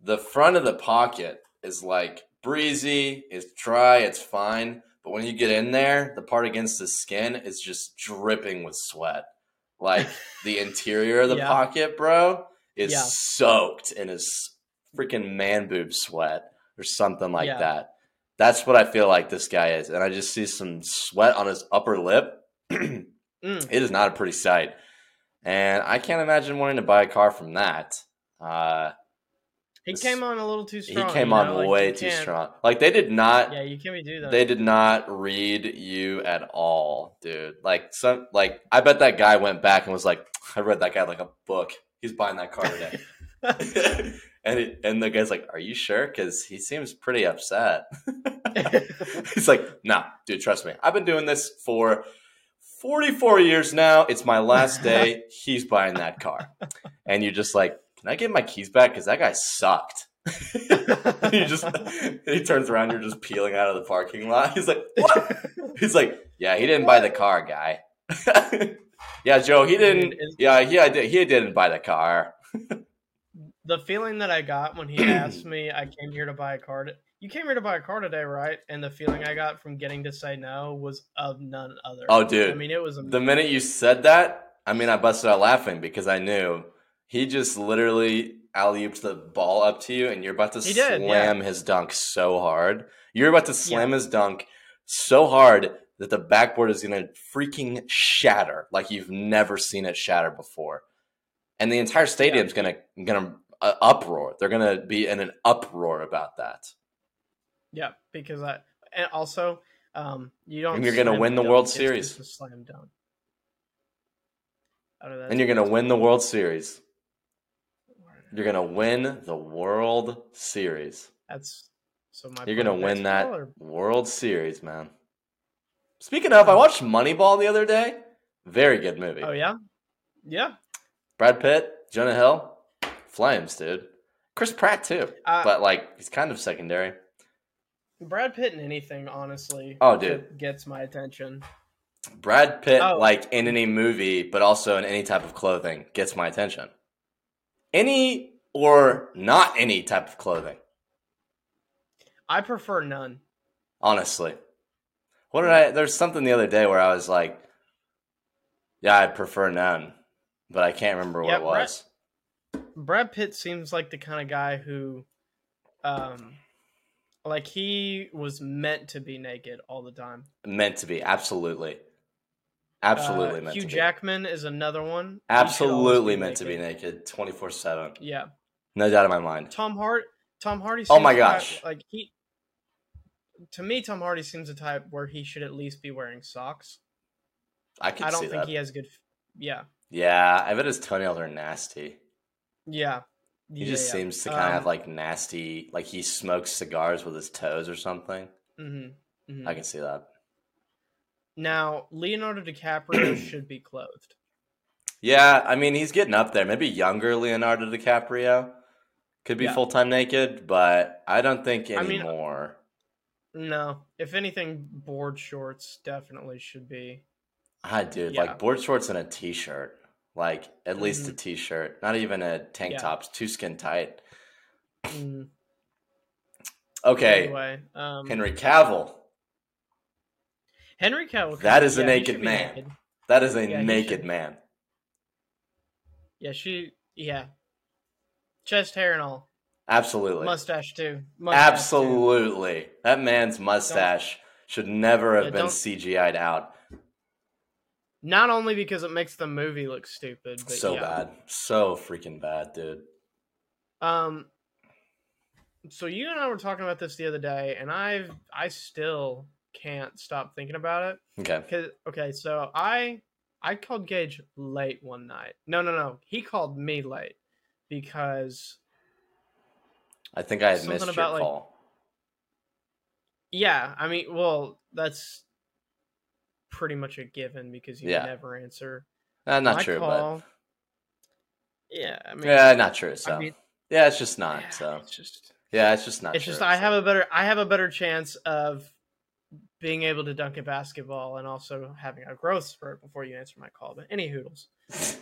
the front of the pocket is like breezy, it's dry, it's fine, but when you get in there, the part against the skin is just dripping with sweat. Like [laughs] the interior of the Yeah. pocket, bro, is Yeah. soaked in his freaking man boob sweat or something like Yeah. that. That's what I feel like this guy is. And I just see some sweat on his upper lip. [clears throat] Mm. It is not a pretty sight. And I can't imagine wanting to buy a car from that. Uh, he This- came on a little too strong he came you on know, like, way too strong. Like they did not Yeah, you can't do that. they did not read you at all, dude. Like some like I bet that guy went back and was like, I read that guy like a book. He's buying that car today. [laughs] [laughs] and it, and the guy's like, "Are you sure?" Because he seems pretty upset. [laughs] He's like, "Nah, dude, trust me. I've been doing this for 44 years now. It's my last day. He's buying that car." And you're just like, "Can I get my keys back? Because that guy sucked." [laughs] you just he turns around. You're just peeling out of the parking lot. He's like, "What?" He's like, "Yeah, he didn't buy the car, guy." [laughs] yeah, Joe, he didn't. Yeah, he he didn't buy the car. the feeling that I got when he [clears throat] asked me, I came here to buy a car. You came here to buy a car today, right? And the feeling I got from getting to say no was of none other. Oh, dude. I mean, it was The minute you said that, I mean, I busted out laughing because I knew he just literally alley ooped the ball up to you, and you're about to He did, slam his dunk so hard. You're about to slam his dunk so hard that the backboard is going to freaking shatter like you've never seen it shatter before, and the entire stadium's going to going to uh, uproar. They're going to be in an uproar about that. Yeah, because I and also um, you don't. And you're gonna win the World Series. slam dunk. And you're going to win the World Series. You're going to win the World Series. That's so my. You're gonna win that or- World Series, man. Speaking of, I watched Moneyball the other day. Very good movie. Oh yeah, yeah. Brad Pitt, Jonah Hill, flames, dude. Chris Pratt too, Uh, but like he's kind of secondary. Brad Pitt in anything, honestly. Oh, dude. gets my attention. Brad Pitt, Oh. like in any movie, but also in any type of clothing, gets my attention. Any or not any type of clothing, I prefer none. honestly. What did I? There's something the other day where I was like, "Yeah, I prefer none," but I can't remember what Yeah, it was. Brad Pitt seems like the kind of guy who, um, like he was meant to be naked all the time. Meant to be, absolutely, absolutely Uh, meant Hugh to be. Jackman is another one. Absolutely meant to be naked, twenty four seven. Yeah, No doubt in my mind. Tom Hart. Tom Hardy. Oh my the type- gosh. like he. To me, Tom Hardy seems a type where he should at least be wearing socks. I can I don't think that. he has good. Yeah, Yeah, I bet his toenails are nasty. yeah. He just seems to kind of have like nasty, like he smokes cigars with his toes or something. hmm I can see that. Now, Leonardo DiCaprio [clears throat] should be clothed. Yeah, I mean he's getting up there. Maybe younger Leonardo DiCaprio could be Yeah. full time naked, but I don't think I mean- anymore. No, if anything, board shorts definitely should be. Ah, dude, Yeah. like board shorts and a t shirt, like at least a Mhm. t shirt, not even a tank Yeah. top's too skin tight. Mm, Okay, Anyway, um, Henry Cavill, Henry Cavill. That is is a naked man. naked. that is a Yeah, naked man. Yeah, she. Yeah, chest hair and all, Absolutely, mustache too. Mustache too. absolutely. That man's mustache should never have Yeah, been don't- CGI'd out. Not only because it makes the movie look stupid, but so yeah. bad, so freaking bad, dude. Um. So you and I were talking about this the other day, and I've I still can't stop thinking about it. Okay, Cause okay, so I I called Gage late one night. No, no, no. He called me late because I think I had missed your like- call. yeah, I mean, well, that's pretty much a given because you Yeah. never answer. Uh, not my true, call. Yeah, I but mean, yeah, not true. So I mean, yeah, it's just not. yeah, So it's just yeah, it's just not. it's true, just I so. have a better I have a better chance of being able to dunk a basketball and also having a growth spurt before you answer my call. But any hoodles. [laughs] that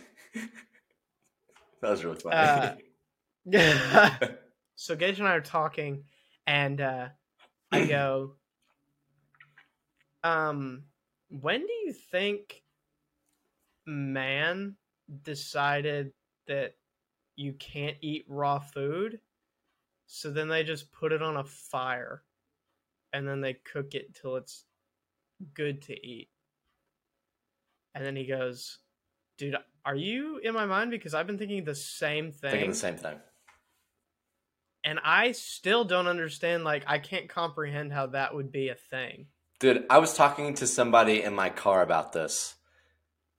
was really funny. Uh, [laughs] [laughs] so Gage and I are talking, and uh, I go, um, when do you think man decided that you can't eat raw food? So then they just put it on a fire, and then they cook it till it's good to eat. And then he goes, "Dude, are you in my mind? Because I've been thinking the same thing." Thinking the same thing. and I still don't understand. Like, I can't comprehend how that would be a thing. Dude, I was talking to somebody in my car about this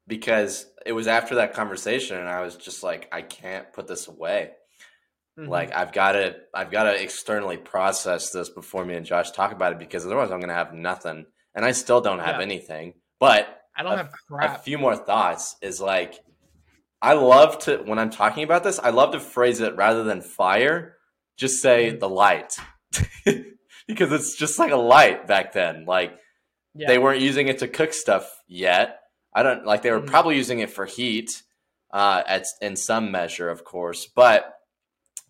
because it was after that conversation and I was just like I can't put this away. Mhm. Like I've got to I've got to externally process this before me and Josh talk about it because otherwise I'm going to have nothing and I still don't have Yeah. anything. But I don't a- have a few more thoughts is like I love to when I'm talking about this, I love to phrase it rather than fire, just say Mhm. the light. [laughs] [laughs] because it's just like a light back then. Like yeah. they weren't using it to cook stuff yet. I don't like they were Mhm. probably using it for heat, uh, at in some measure, of course, but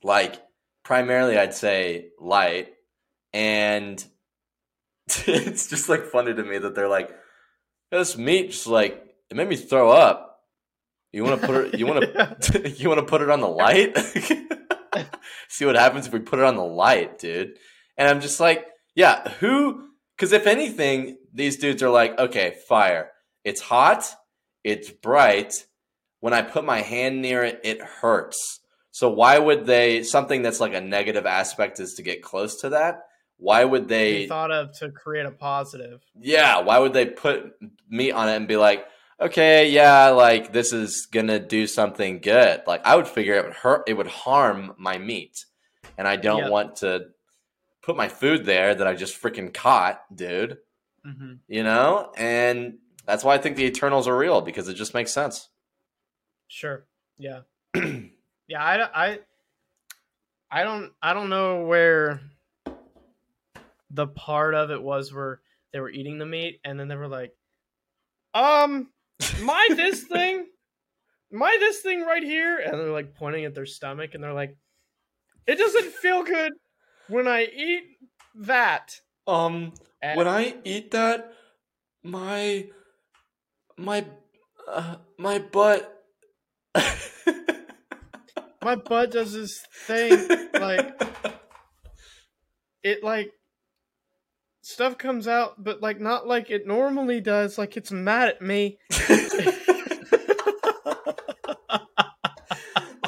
like primarily, I'd say light, and [laughs] it's just like funny to me that they're like this meat just like it made me throw up. You want to put it? You want to? [laughs] you want to put it on the light? See what happens if we put it on the light, dude. And I'm just like, yeah, who? Because if anything, these dudes are like, okay, fire. It's hot. It's bright. When I put my hand near it, it hurts. So why would they? Something that's like a negative aspect is to get close to that. Why would They they? thought of to create a positive. yeah, why would they put meat on it and be like, okay, yeah, like this is gonna do something good? Like I would figure it would hurt, it would harm my meat, and I don't Yeah. want to put my food there that I just freaking caught, dude. hmm You know, and that's why I think the Eternals are real because it just makes sense. Sure. Yeah. [clears throat] yeah. I, I, I don't. I don't know where the part of it was where they were eating the meat and then they were like, um, my this [laughs] thing, my this thing right here, and they're like pointing at their stomach and they're like, it doesn't feel good when I eat that. Um, And- when I eat that, my my uh, my butt [laughs] My butt does this thing like it like stuff comes out, but like not like it normally does. Like it's mad at me. [laughs]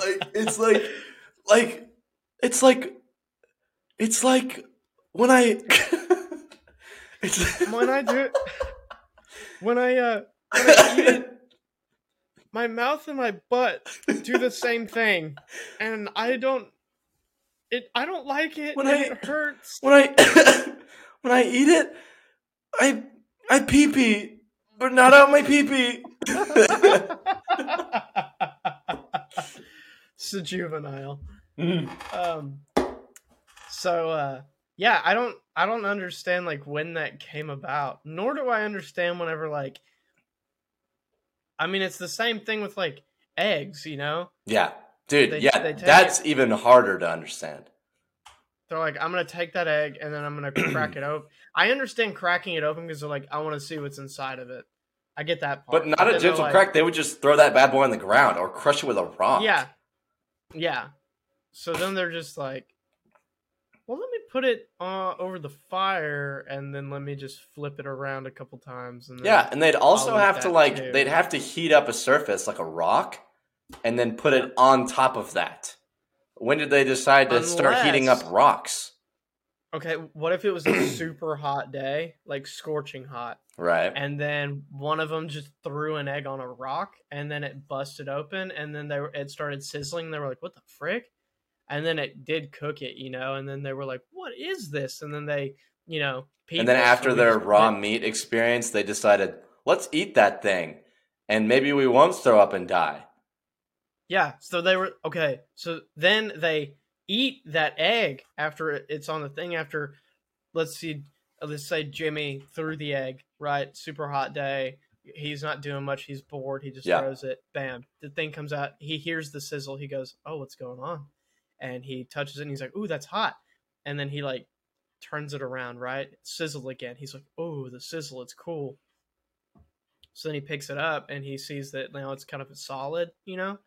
like it's like like it's like it's like when I [laughs] it's when I do it, [laughs] when I uh when I eat it, my mouth and my butt do the same thing, and I don't. It I don't like it. When I- it hurts. when I [coughs] when I eat it, I I pee pee, but not out my pee pee. [laughs] so juvenile. Um. So uh, yeah, I don't I don't understand like when that came about. Nor do I understand whenever like. I mean, it's the same thing with like eggs. You know, yeah, dude. They- yeah, they that's even harder to understand. they're like, I'm gonna take that egg and then I'm gonna crack [clears throat] it open. I understand cracking it open because they're like, I want to see what's inside of it. I get that part, But not a gentle like- crack. They would just throw that bad boy on the ground or crush it with a rock. Yeah. Yeah. So then they're just like, well, let me put it uh, over the fire and then let me just flip it around a couple times. And then, Yeah, and they'd also have to like too. they'd have to heat up a surface like a rock and then put it on top of that. When did they decide to start heating up rocks? Okay, what if it was a [clears throat] super hot day, like scorching hot, Right. and then one of them just threw an egg on a rock and then it busted open and then they were, it started sizzling. They were like, what the frick? And then it did cook it, you know, and then they were like, what is this? And then they, you know, and then after their raw it- meat experience, they decided, let's eat that thing, and maybe we won't throw up and die. Yeah, so they were okay. So then they eat that egg after it's on the thing. After let's see, uh, let's say Jimmy threw the egg. Right, super hot day. He's not doing much. He's bored. He just Yeah. throws it. Bam, the thing comes out. He hears the sizzle. He goes, "Oh, what's going on?" And he touches it. and He's like, "Ooh, that's hot." And then he like turns it around. Right, sizzle again. He's like, "Oh, the sizzle. It's cool." So then he picks it up and he sees that now it's kind of solid, you know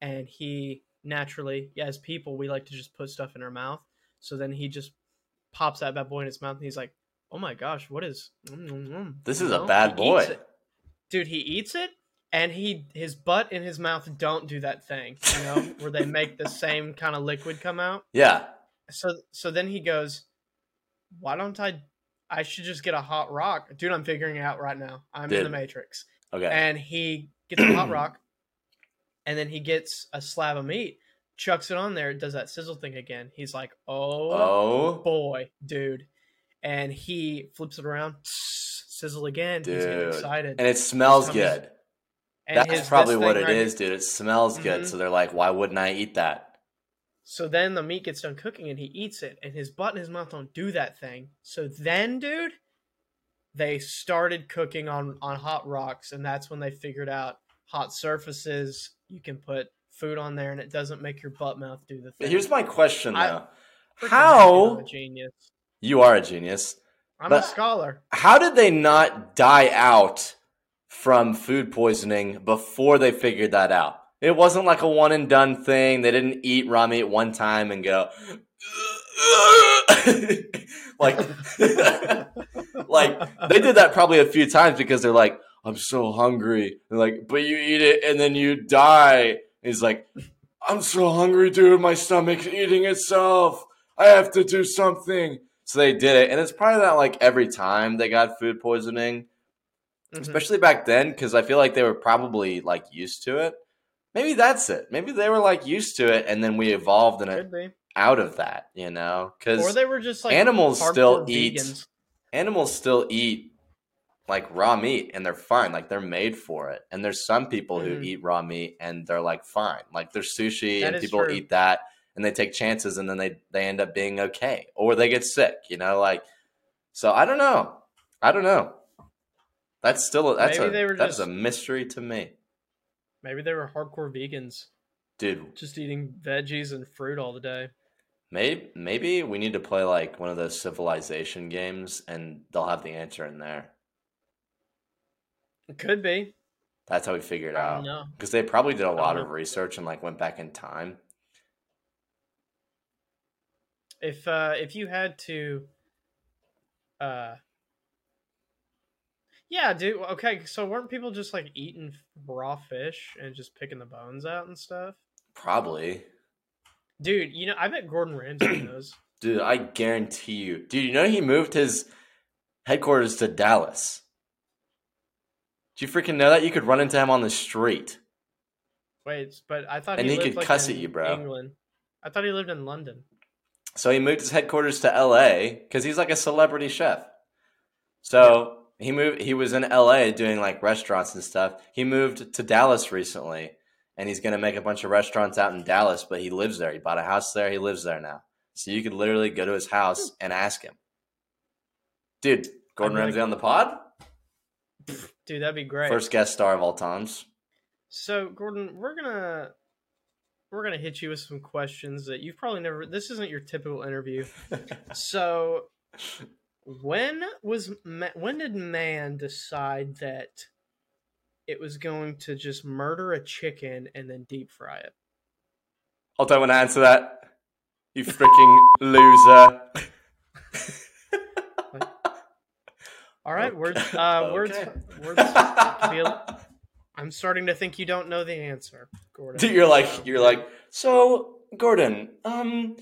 and he naturally, yeah, as people, we like to just put stuff in our mouth. So then he just pops that bad boy in his mouth, and he's like, "Oh my gosh, what is? mm, mm, mm," This is a bad boy. dude. He eats it, and he his butt and his mouth don't do that thing, you know, [laughs] where they make the same kind of liquid come out. Yeah. So so then he goes, "Why don't I? I should just get a hot rock, dude. I'm figuring it out right now. I'm in the matrix." Okay. and he gets a hot rock, and then he gets a slab of meat, chucks it on there, does that sizzle thing again. He's like, "Oh, oh, boy, dude!" And he flips it around, [sniffs] sizzle again. He's getting Dude. excited, and it smells good. And That's probably what it right is, here- dude. It smells good, Mhm. so they're like, "Why wouldn't I eat that?" So then the meat gets done cooking, and he eats it, and his butt and his mouth don't do that thing. So then, dude, they started cooking on on hot rocks, and that's when they figured out hot surfaces. You can put food on there, and it doesn't make your butt mouth do the thing. here's my question, though: Freaking how- genius? You are a genius. I'm but- a scholar. How did they not die out from food poisoning before they figured that out? It wasn't like a one and done thing. They didn't eat raw meat one time and go [laughs] like [laughs] like they did that probably a few times because they're like, I'm so hungry. Like, but you eat it and then you die. He's like, I'm so hungry, dude. My stomach's eating itself. I have to do something. So they did it, and it's probably not like every time they got food poisoning, Mhm. especially back then, because I feel like they were probably like used to it. Maybe that's it. Maybe they were like used to it, and then we evolved in it be. out of that, you know? because Or they were just like animals still hardcore eat- animals still eat like raw meat, and they're fine. Like they're made for it. And there's some people who Mhm. eat raw meat, and they're like fine. Like there's sushi, That and people true. eat that, and they take chances, and then they they end up being okay, or they get sick. You know, like so. I don't know. I don't know. That's still that's Maybe a that's a mystery to me, Maybe they were hardcore vegans, dude. just eating veggies and fruit all the day. Maybe maybe we need to play like one of those civilization games, and they'll have the answer in there. It could be. That's how we figured I out. Because they probably did a lot of research and like went back in time. If uh if you had to uh Yeah, dude. Okay, so weren't people just like eating raw fish and just picking the bones out and stuff? Probably. Dude, you know, I bet Gordon Ramsay [clears throat] knows. Dude, I guarantee you. Dude, you know he moved his headquarters to Dallas. Do you freaking know that? You could run into him on the street. Wait, but I thought And he, he lived, could like, cuss in at you, bro. England. I thought he lived in London. So he moved his headquarters to LA because he's like a celebrity chef. So he moved he was in LA doing like restaurants and stuff. He moved to Dallas recently and he's gonna make a bunch of restaurants out in Dallas, but he lives there. He bought a house there, he lives there now. So you could literally go to his house hmm. and ask him. Dude, Gordon Ramsay on the pod? Dude, that'd be great. First guest star of all times. So, Gordon, we're gonna we're gonna hit you with some questions that you've probably never. This isn't your typical interview. [laughs] so, when was when did man decide that it was going to just murder a chicken and then deep fry it? I'll don't want to answer that. You freaking loser. All right, words. Uh, words. Okay. Words. a- I'm starting to think you don't know the answer, Gordon. [laughs] You're like you're like so Gordon. Um,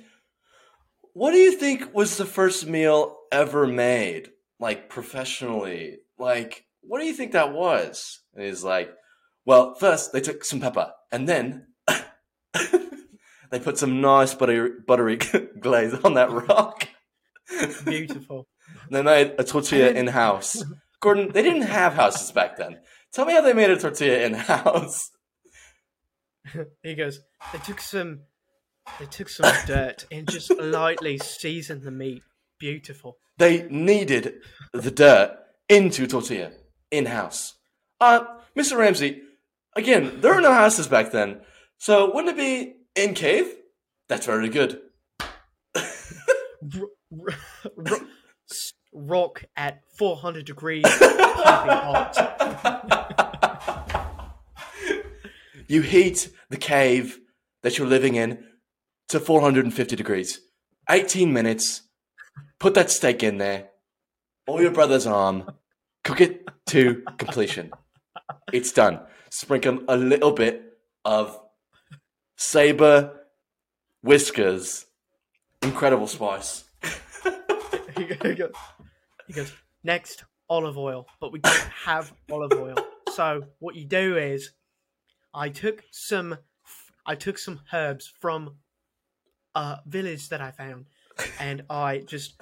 what do you think was the first meal ever made, like professionally? Like, what do you think that was? And he's like, well, first they took some pepper, and then [laughs] they put some nice buttery buttery [laughs] glaze on that rock. [laughs] Beautiful. they made a tortilla in house. Gordon, they didn't have houses back then. Tell me how they made a tortilla in house. He goes, they took some they took some dirt and just lightly seasoned the meat. Beautiful. They needed the dirt into tortilla in house. Uh, Mr. Ramsay, again, there were no houses back then, so wouldn't it be in cave? That's very good. R- r- [laughs] rock at 400 degrees. hot. [laughs] you heat the cave that you're living in to 450 degrees. 18 minutes. Put that steak in there. All your brother's arm. Cook it to completion. It's done. Sprinkle a little bit of saber whiskers. Incredible spice. [laughs] he goes, he goes, next, olive oil. But we don't have olive oil. So what you do is, I took some, I took some herbs from a village that I found, and I just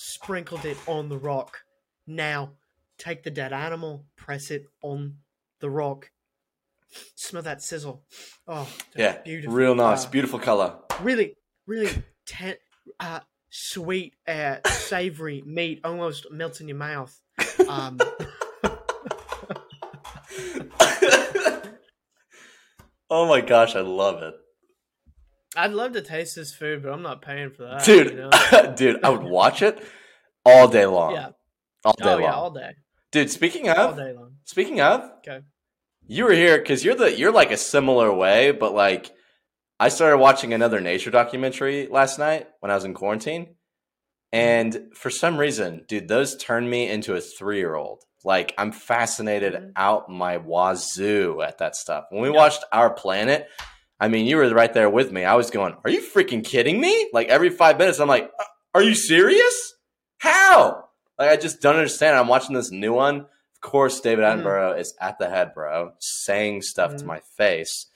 sprinkled it on the rock. Now, take the dead animal, press it on the rock. Smell that sizzle. Oh, Yeah, beautiful. real nice. Uh, Beautiful color. really, really ten, uh, sweet, uh, savory meat, almost melts in your mouth. Um, [laughs] oh my gosh, I love it. I'd love to taste this food, but I'm not paying for that. dude, you know? [laughs] dude, I would watch it all day long. yeah. all day Oh long. yeah, all day, dude, speaking of all day long. speaking of, Okay. you were here because you're the you're like a similar way, but like I started watching another nature documentary last night when I was in quarantine, and for some reason, dude, those turned me into a three year old. Like I'm fascinated Mhm. out my wazoo at that stuff. When we Yeah. watched Our Planet, I mean, you were right there with me. I was going, "Are you freaking kidding me?" Like every five minutes, I'm like, "Are you serious? How?" Like I just don't understand. I'm watching this new one. Of course, David Mhm. Attenborough is at the head, bro, saying stuff to Mhm. my face.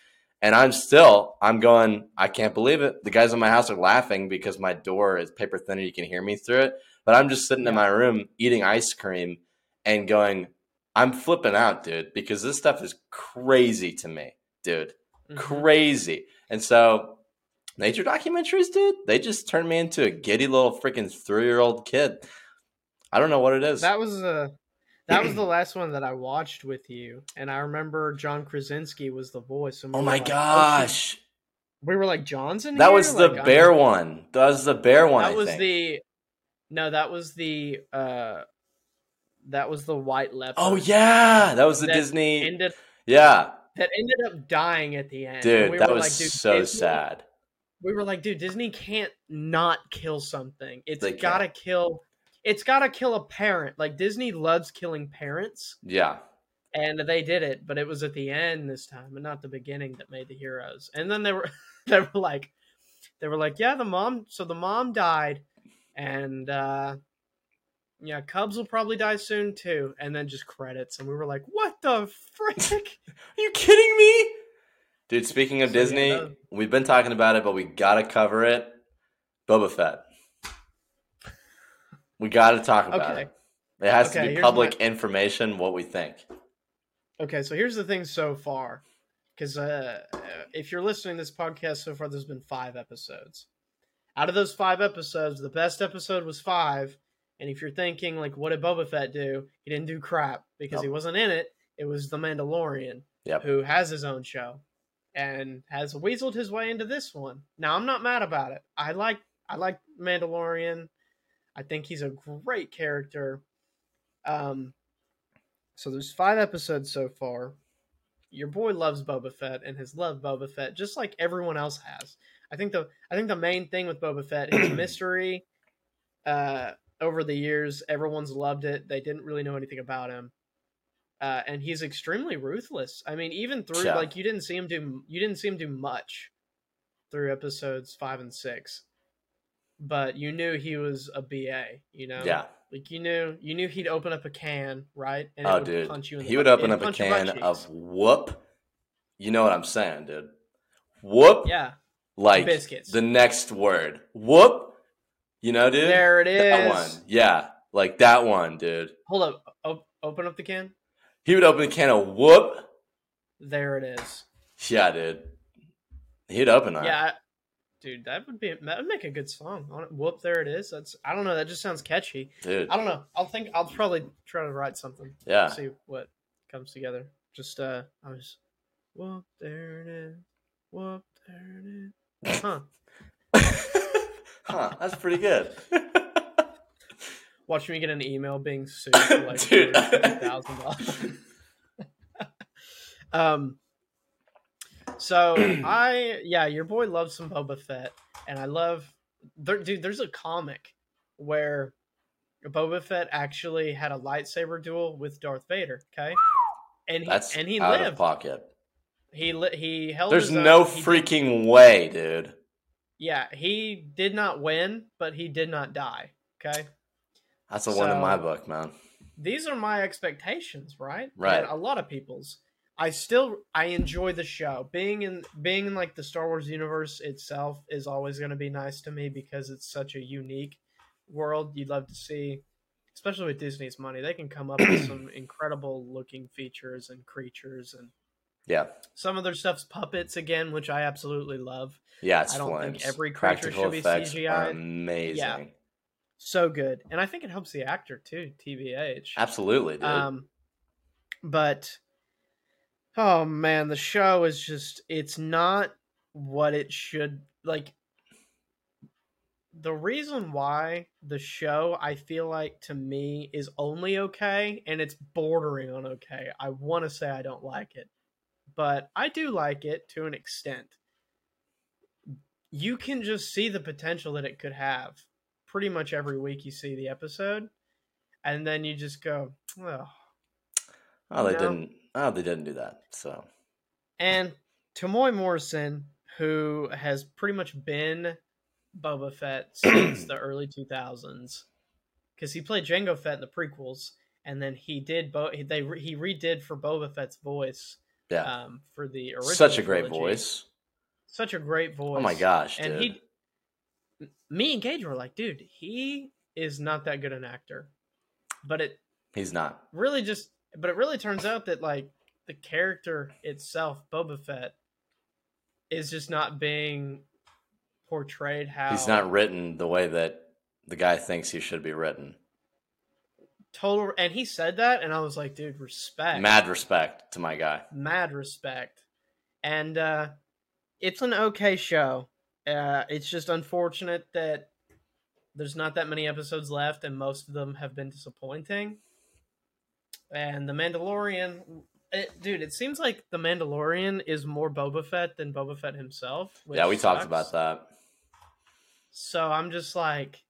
And I'm still, I'm going, I can't believe it. The guys in my house are laughing because my door is paper thinner. You can hear me through it. But I'm just sitting in my room eating ice cream and going, I'm flipping out, dude, because this stuff is crazy to me, dude. Mhm. Crazy. And so, nature documentaries, dude, they just turned me into a giddy little freaking three year old kid. I don't know what it is. That was uh, that was the [clears throat] last one that I watched with you, and I remember John Krasinski was the voice. We oh my like, shit. gosh. we were like "John's Johnson. That here? was the Like, bear one. That was the bear one. That I was think. the no. That was the uh, that was the white leopard. Oh yeah, that was the That Disney. ended Yeah, that ended up dying at the end. Dude, we that were was like, dude, so Disney- sad. We were like, dude, Disney can't not kill something. It's They gotta kill. It's gotta kill a parent. Like Disney loves killing parents, Yeah, and they did it, but it was at the end this time, and not the beginning that made the heroes. And then they were, [laughs] they were like, they were like, yeah, the mom. So the mom died, and uh yeah, Cubs will probably die soon too. And then just credits, and we were like, what the frick? [laughs] Are you kidding me? Dude, speaking of So, yeah, Disney, that- we've been talking about it, but we gotta cover it. Boba Fett. We gotta talk about Okay. it. It has Okay, to be public my- information what we think. Okay, so here's the thing so far, because uh, if you're listening to this podcast so far, there's been five episodes. Out of those five episodes, the best episode was five. And if you're thinking like, what did Boba Fett do? He didn't do crap because he wasn't in it. It was the Mandalorian, Yep. who has his own show and has weaseled his way into this one. Now I'm not mad about it. I like I like Mandalorian. I think he's a great character. Um, so there's five episodes so far. Your boy loves Boba Fett and has loved Boba Fett just like everyone else has. I think the I think the main thing with Boba Fett is [clears throat] mystery. Uh, over the years, everyone's loved it. They didn't really know anything about him, uh, and he's extremely ruthless. I mean, even through Yeah. like you didn't see him do you didn't see him do much through episodes five and six, but you knew he was a BA. You know, Yeah. like you knew, you knew he'd open up a can, right? And it Oh, would dude. punch you in the He would butt- open it'd up a punch your butt can of whoop. You know what I'm saying, dude. Whoop. yeah, Like biscuits. the next word. Whoop. You know, dude? there it is. That one. Yeah. Like that one, dude. Hold up, o- open up the can. He would open the can of whoop. There it is. Yeah, dude. He'd open that. Yeah, I- dude, that would be that would make a good song. Whoop, there it is. That's I don't know. That just sounds catchy. Dude. I don't know. I'll think. I'll probably try to write something. Yeah. See what comes together. Just uh, I was. Whoop, there it is. Whoop, there it is. [laughs] Huh. [laughs] huh, that's pretty good. [laughs] Watch me get an email being sued for like [laughs] thousand dollars. [laughs] um. So [clears throat] I yeah, your boy loves some Boba Fett, and I love, there, dude. There's a comic where Boba Fett actually had a lightsaber duel with Darth Vader. Okay, and he, That's and he out of pocket. He li- he held. There's own. no He freaking way, dude. Yeah, he did not win, but he did not die. Okay. That's a one in my book, man. these are my expectations, right? Right. And a lot of people's. I still I enjoy the show. Being in being in like the Star Wars universe itself is always going to be nice to me because it's such a unique world. You'd love to see, especially with Disney's money, they can come up with some [clears throat] incredible looking features and creatures and Yeah. some of their stuff's puppets again, which I absolutely love. Yeah, it's I don't flames. think every creature Practical should be CGI'd. amazing. So good. And I think it helps the actor too, TBH. Absolutely, dude. Um, but oh man, the show is just it's not what it should like. The reason why the show I feel like to me is only okay and it's bordering on okay. I want to say I don't like it, but I do like it to an extent. You can just see the potential that it could have. Pretty much every week you see the episode and then you just go, oh, oh, they didn't. Oh, they didn't do that. So And Temuera Morrison, who has pretty much been Boba Fett [clears throat] since the early 2000s, because he played Jango Fett in the prequels, and then he did Bo- they re- he redid for Boba Fett's voice yeah, um, for the original. such a great trilogy. voice. Such a great voice. Oh my gosh, And dude. he, me and Gage were like, dude, he is not that good an actor, but it He's not. really just but it really turns out that like the character itself boba fett is just not being portrayed how He's not written the way that the guy thinks he should be written. Total and he said that and i was like dude respect Mad respect to my guy. mad respect and uh it's an okay show uh it's just unfortunate that there's not that many episodes left and most of them have been disappointing and the mandalorian It, dude, it seems like the Mandalorian is more Boba Fett than Boba Fett himself. Yeah, we talked about that. So I'm just like,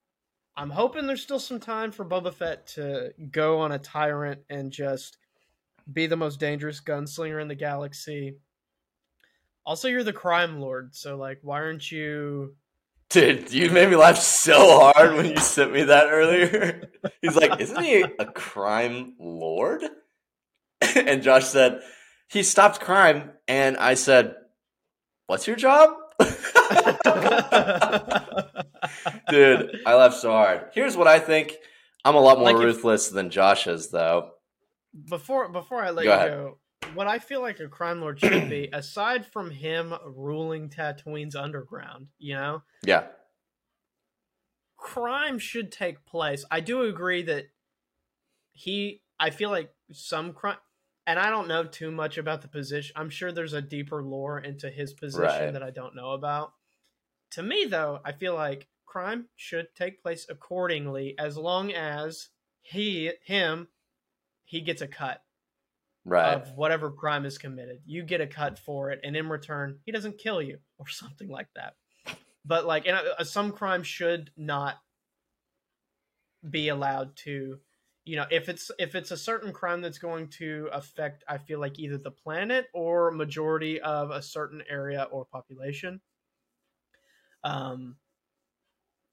I'm hoping there's still some time for Boba Fett to go on a tyrant and just be the most dangerous gunslinger in the galaxy. Also, you're the crime lord, so like, why aren't you? [laughs] Dude, you made me laugh so hard when you sent me that earlier. [laughs] He's like, isn't he a crime lord? [laughs] and Josh said, he stopped crime. And I said, what's your job? Dude, I laughed so hard. Here's what I think. I'm a lot more Like if- ruthless than Josh is, though. before before I let Go you ahead. go, what I feel like a crime lord should be, [clears throat] aside from him ruling Tatooine's underground, you know, Yeah. crime should take place. I do agree that he. I feel like some crime, and I don't know too much about the position. I'm sure there's a deeper lore into his position Right. that I don't know about. To me, though, I feel like crime should take place accordingly, as long as he him he gets a cut Right. of whatever crime is committed. You get a cut for it, and in return, he doesn't kill you [laughs] or something like that. But like, and uh, some crime should not be allowed to, you know, if it's if it's a certain crime that's going to affect, I feel like either the planet or majority of a certain area or population. Um,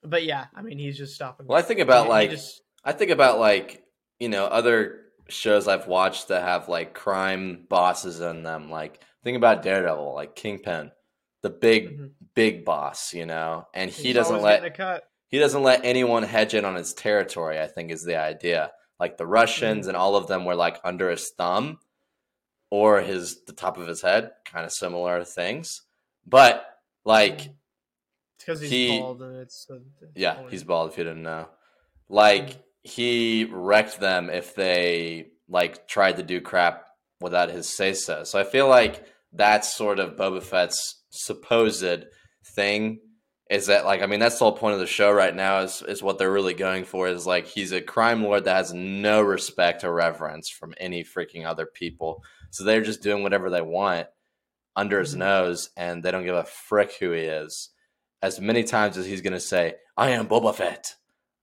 but yeah, I mean, he's just stopping. Well, I think about he- he like just- I think about like you know other shows I've watched that have like crime bosses in them. Like think about Daredevil, like Kingpin, the big Mhm. big boss, you know, and he he's doesn't let getting a cut. he doesn't let anyone hedge in on his territory. I think is the idea. Like the Russians Mm-hmm. and all of them were like under his thumb or his the top of his head, kind of similar things. But like It's because he's he- bald and it's. uh, yeah, he's bald if you didn't know. Like he wrecked them if they like tried to do crap without his say so. So I feel like that's sort of Boba Fett's supposed thing. Is that like I mean that's the whole point of the show right now is is what they're really going for is like he's a crime lord that has no respect or reverence from any freaking other people. So they're just doing whatever they want under his Mhm. nose and they don't give a frick who he is. As many times as he's gonna say, I am Boba Fett.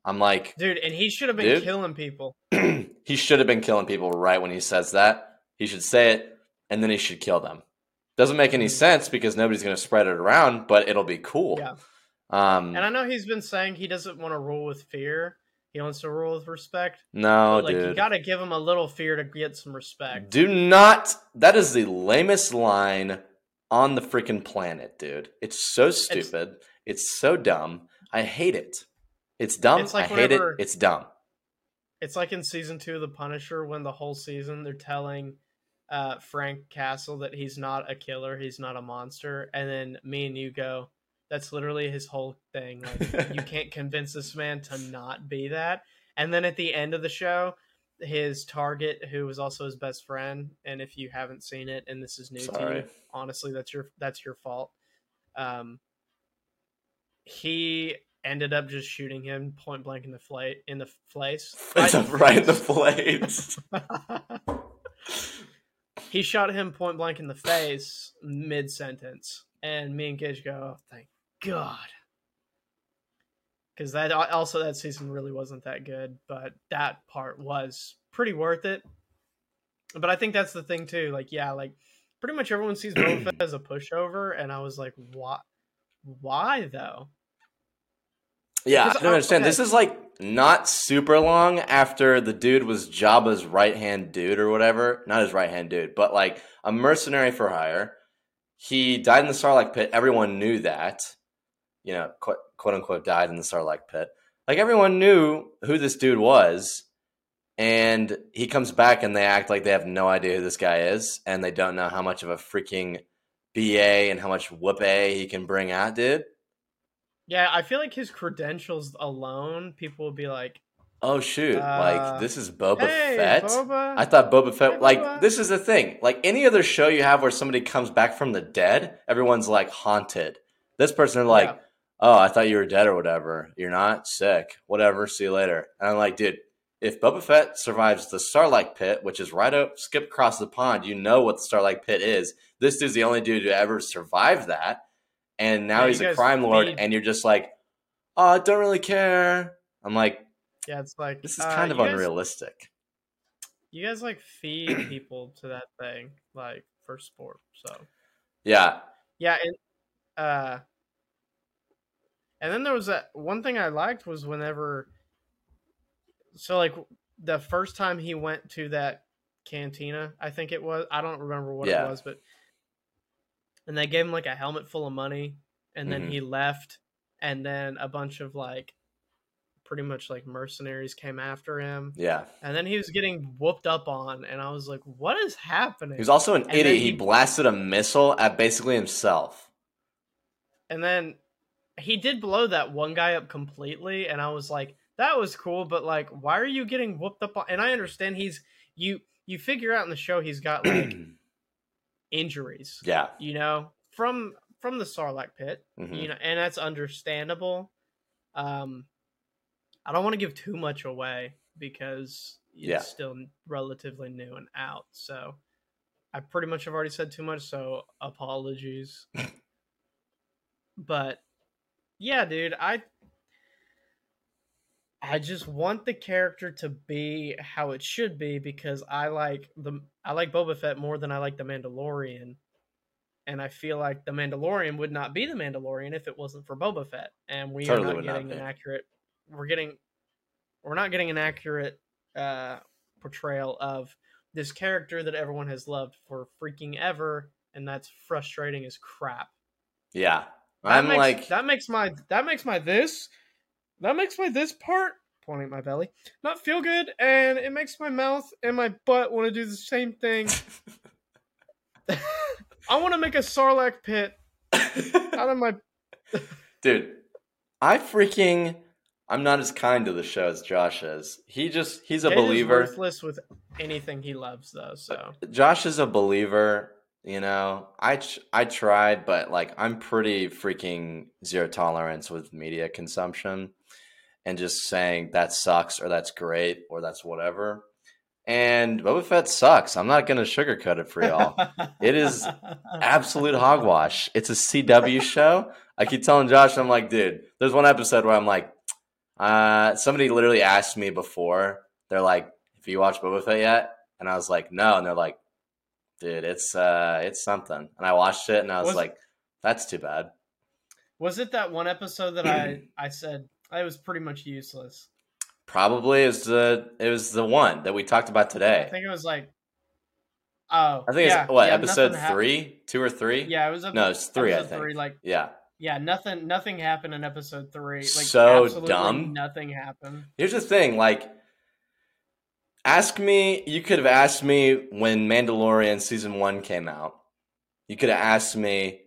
I'm like, Dude, and he should have been Dude. killing people. [clears throat] he should have been killing people right when he says that. He should say it and then he should kill them. Doesn't make any Mhm. sense because nobody's gonna spread it around, but it'll be cool. Yeah. Um And I know he's been saying he doesn't want to rule with fear. He wants to rule with respect. no, But, like you got to give him a little fear to get some respect. Do not that is the lamest line on the freaking planet, dude. It's so stupid. It's, so dumb. I hate it. It's dumb. It's like I hate it. It's dumb. It's like in season two of The Punisher when the whole season they're telling uh, Frank Castle that he's not a killer, he's not a monster, and then me and you go, "That's literally his whole thing. Like you [laughs] can't convince this man to not be that." And then at the end of the show, his target, who was also his best friend, and if you haven't seen it and this is new to you, honestly, that's your that's your fault. Um, he ended up just shooting him point blank in the flight in the face. [laughs] Right, in the- right in the blades. he shot him point blank in the face mid sentence, and me and Gage go, "Oh, thank God," because that also that season really wasn't that good, but that part was pretty worth it. But I think that's the thing too. Like, yeah, like pretty much everyone sees Boba Fett as a pushover, and I was like, "Why? Why though?" Yeah, I don't uh, understand. okay. This is like not super long after the dude was Jabba's right hand dude or whatever. Not his right hand dude, but like a mercenary for hire. He died in the Sarlacc pit. Everyone knew that. You know, quote, quote unquote, died in the Sarlacc pit. Like everyone knew who this dude was. And he comes back and they act like they have no idea who this guy is. And they don't know how much of a freaking BA and how much whoop A he can bring out, dude. Yeah, I feel like his credentials alone, people will be like, Oh shoot! Uh, like this is Boba "Hey, Fett. Boba." I thought Boba Fett. Hey, like Boba. this is the thing. Like any other show you have where somebody comes back from the dead, everyone's like haunted. This person like, Yeah. Oh, I thought you were dead or whatever. You're not sick. Whatever. See you later. And I'm like, dude, if Boba Fett survives the Starlight Pit, which is right up, skip across the pond, you know what the Starlight Pit is. This dude's the only dude to ever survive that, and now Yeah, he's a crime lord, and you're just like, oh, I don't really care. I'm like, Yeah, it's like this is uh, kind of you guys- unrealistic. You guys like feed [clears throat] people to that thing, like for sport. So Yeah, yeah, and uh, and then there was that one thing I liked was whenever, so like the first time he went to that cantina, I think it was. I don't remember what Yeah. it was, but and they gave him like a helmet full of money, and then Mhm. he left, and then a bunch of like pretty much like mercenaries came after him yeah. and then he was getting whooped up on and i was like what is happening He was also an And idiot. he- He blasted a missile at basically himself. and then he did blow that one guy up completely and i was like that was cool but like why are you getting whooped up on and i understand he's you you figure out in the show he's got like [clears throat] injuries yeah. you know from from the sarlacc pit mhm. you know and that's understandable um i don't want to give too much away because it's Yeah. still relatively new and out so i pretty much have already said too much so apologies [laughs] but yeah dude i i just want the character to be how it should be because i like the i like boba fett more than i like the mandalorian and I feel like the Mandalorian would not be the Mandalorian if it wasn't for Boba Fett. And we Totally are not not getting an accurate. We're getting. We're not getting an accurate uh, portrayal of this character that everyone has loved for freaking ever, and that's frustrating as crap. Yeah. That I'm makes, like, that makes my that makes my this that makes my this part pointing at my belly not feel good, and it makes my mouth and my butt want to do the same thing. [laughs] I want to make a Sarlacc pit [laughs] out of my dude, I freaking, I'm not as kind to the show as Josh is. He just, he's a believer. worthless with anything he loves, though. So Josh is a believer. You know, I I tried, but like I'm pretty freaking zero tolerance with media consumption, and just saying that sucks or that's great or that's whatever. And Boba Fett sucks. I'm not gonna sugarcoat it for y'all. It is absolute hogwash. It's a CW show. I keep telling Josh, I'm like, dude, there's one episode where I'm like, uh, somebody literally asked me before, they're like, have you watched Boba Fett yet? And I was like, no. And they're like, dude, it's uh, it's something. And I watched it and I was, Was- like, that's too bad. Was it that one episode that I [clears throat] I said it was pretty much useless? Probably is the it was the one that we talked about today. I think it was like, oh, I think yeah, it's what yeah, episode three, two or three. Yeah, it was. ep- No, it's three, I think. Three, like, Yeah. yeah, nothing, nothing happened in episode three. Like, So dumb. Nothing happened. Here's the thing, like ask me you could have asked me when Mandalorian season 1 came out. You could have asked me,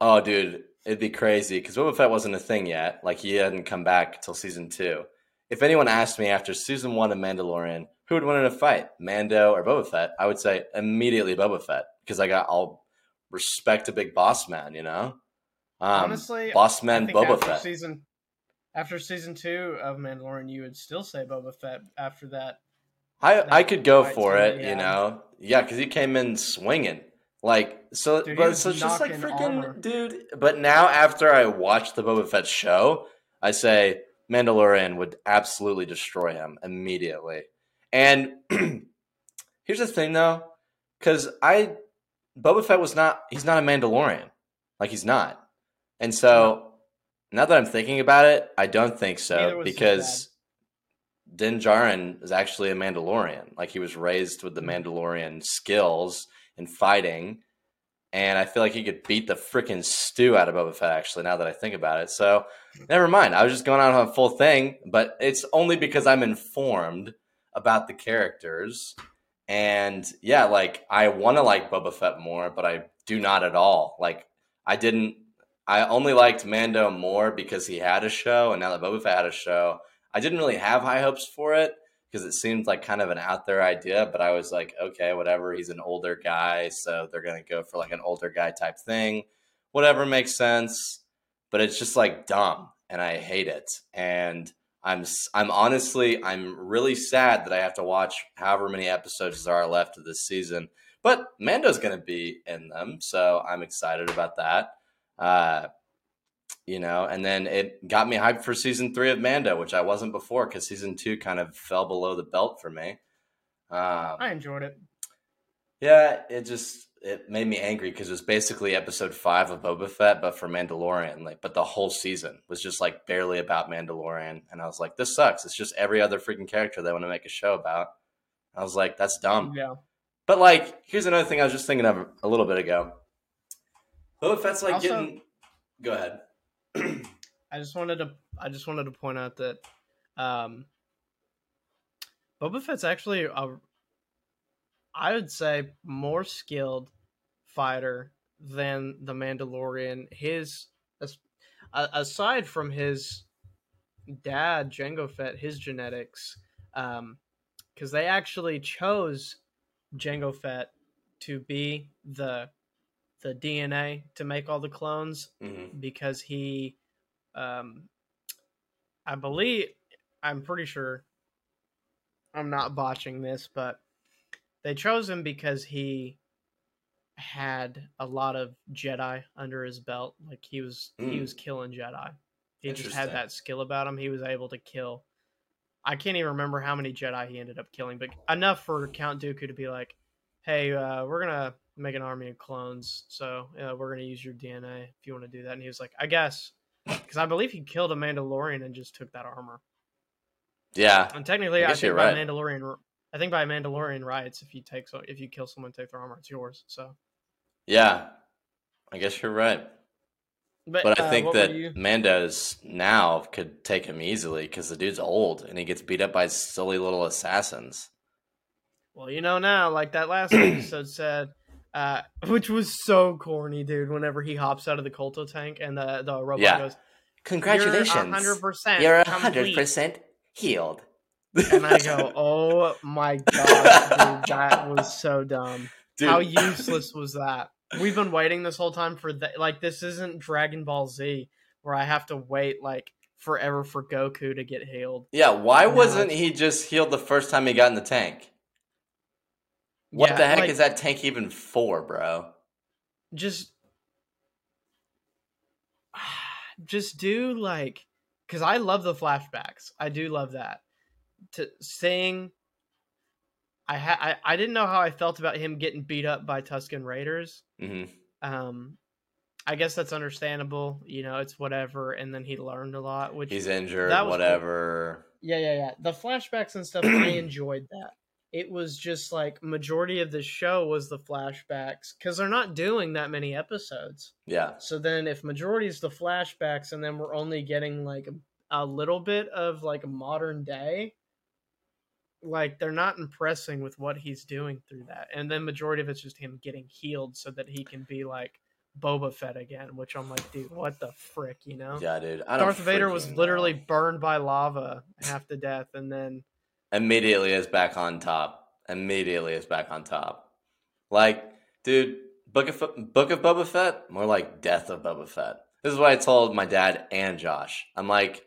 "Oh dude, it'd be crazy cuz Boba Fett wasn't a thing yet. Like he hadn't come back till season 2." If anyone asked me after season 1 of Mandalorian, who would win in a fight, Mando or Boba Fett? I would say immediately Boba Fett because I got all respect a big boss man, you know? Um, Honestly, boss man Boba after Fett. Season after season two of Mandalorian, you would still say Boba Fett after that. I I could go for it, you know. Yeah, because he came in swinging, like so. Dude, but so it's just like freaking armor. dude. But now after I watched the Boba Fett show, I say Mandalorian would absolutely destroy him immediately. And [clears throat] here's the thing, though, because I Boba Fett was not. He's not a Mandalorian. Like he's not. And so now that I'm thinking about it, I don't think so because Din Djarin is actually a Mandalorian. Like he was raised with the hmm. Mandalorian skills in fighting, and I feel like he could beat the freaking stew out of Boba Fett. Actually, now that I think about it, so never mind. I was just going out on a full thing, but it's only because I'm informed about the characters. And yeah, like I want to like Boba Fett more, but I do not at all. Like I didn't. I only liked Mando more because he had a show, and now that Boba Fett had a show, I didn't really have high hopes for it because it seemed like kind of an out there idea. But I was like, okay, whatever. He's an older guy, so they're gonna go for like an older guy type thing. Whatever makes sense. But it's just like dumb, and I hate it. And I'm I'm honestly I'm really sad that I have to watch however many episodes there are left of this season. But Mando's going to be in them, so I'm excited about that. Uh, you know, and then it got me hyped for season three of Mando, which I wasn't before because season two kind of fell below the belt for me. Um, I enjoyed it. yeah, it just it made me angry because it was basically episode five of Boba Fett, but for Mandalorian. Like, but the whole season was just like barely about Mandalorian, and I was like, this sucks. It's just every other freaking character they want to make a show about. I was like, that's dumb. Yeah. But like, here's another thing I was just thinking of a little bit ago. Boba Fett's like Also- getting. Go ahead. [clears throat] I just wanted to I just wanted to point out that um Boba Fett's actually a I would say more skilled fighter than the Mandalorian. His as, aside from his dad Jango Fett, his genetics, um, because they actually chose Jango Fett to be the the DNA to make all the clones hmm because he um i believe i'm pretty sure i'm not botching this but they chose him because he had a lot of jedi under his belt. Like he was he Mm. was killing jedi. He just had that skill about him. He was able to kill i can't even remember how many jedi he ended up killing but enough for count dooku to be like hey uh, we're gonna make an army of clones so uh, we're gonna use your dna if you want to do that and he was like i guess because i believe he killed a mandalorian and just took that armor Yeah, and technically I i, think you're by right. mandalorian i think by mandalorian rights if you take so if you kill someone take their armor it's yours so yeah. I guess you're right. but, But I uh, think that Mando's now could take him easily because the dude's old and he gets beat up by silly little assassins. well you know now like that last episode [clears throat] said uh, [laughs] which was so corny, dude. Whenever he hops out of the Kolto tank and the the robot Yeah. goes, Congratulations. "You're hundred percent, You're a hundred percent healed. And I go, [laughs] "Oh my god, dude, that was so dumb. Dude, How useless was that? We've been waiting this whole time for that. Like, this isn't Dragon Ball Z where I have to wait like forever for Goku to get healed. yeah, why wasn't he just healed the first time he got in the tank? What Yeah, the heck like, is that tank even for, bro? Just, [sighs] just do like, because I love the flashbacks. I do love that. To sing. I, ha- I I didn't know how I felt about him getting beat up by Tusken Raiders. hmm um i guess that's understandable you know it's whatever and then he learned a lot which He's injured, that was cool. whatever. yeah yeah yeah the flashbacks and stuff i [clears throat] enjoyed that it was just like majority of the show was the flashbacks because they're not doing that many episodes Yeah. so then if majority is the flashbacks and then we're only getting like a little bit of like modern day like they're not impressing with what he's doing through that and then majority of it's just him getting healed so that he can be like boba fett again which i'm like dude what the frick you know Yeah, dude. I don't darth vader was literally know. burned by lava half to death and then immediately is back on top. Immediately is back on top. Like, dude, Book of Book of Boba Fett, more like Death of Boba Fett. This is what I told my dad and Josh. I'm like,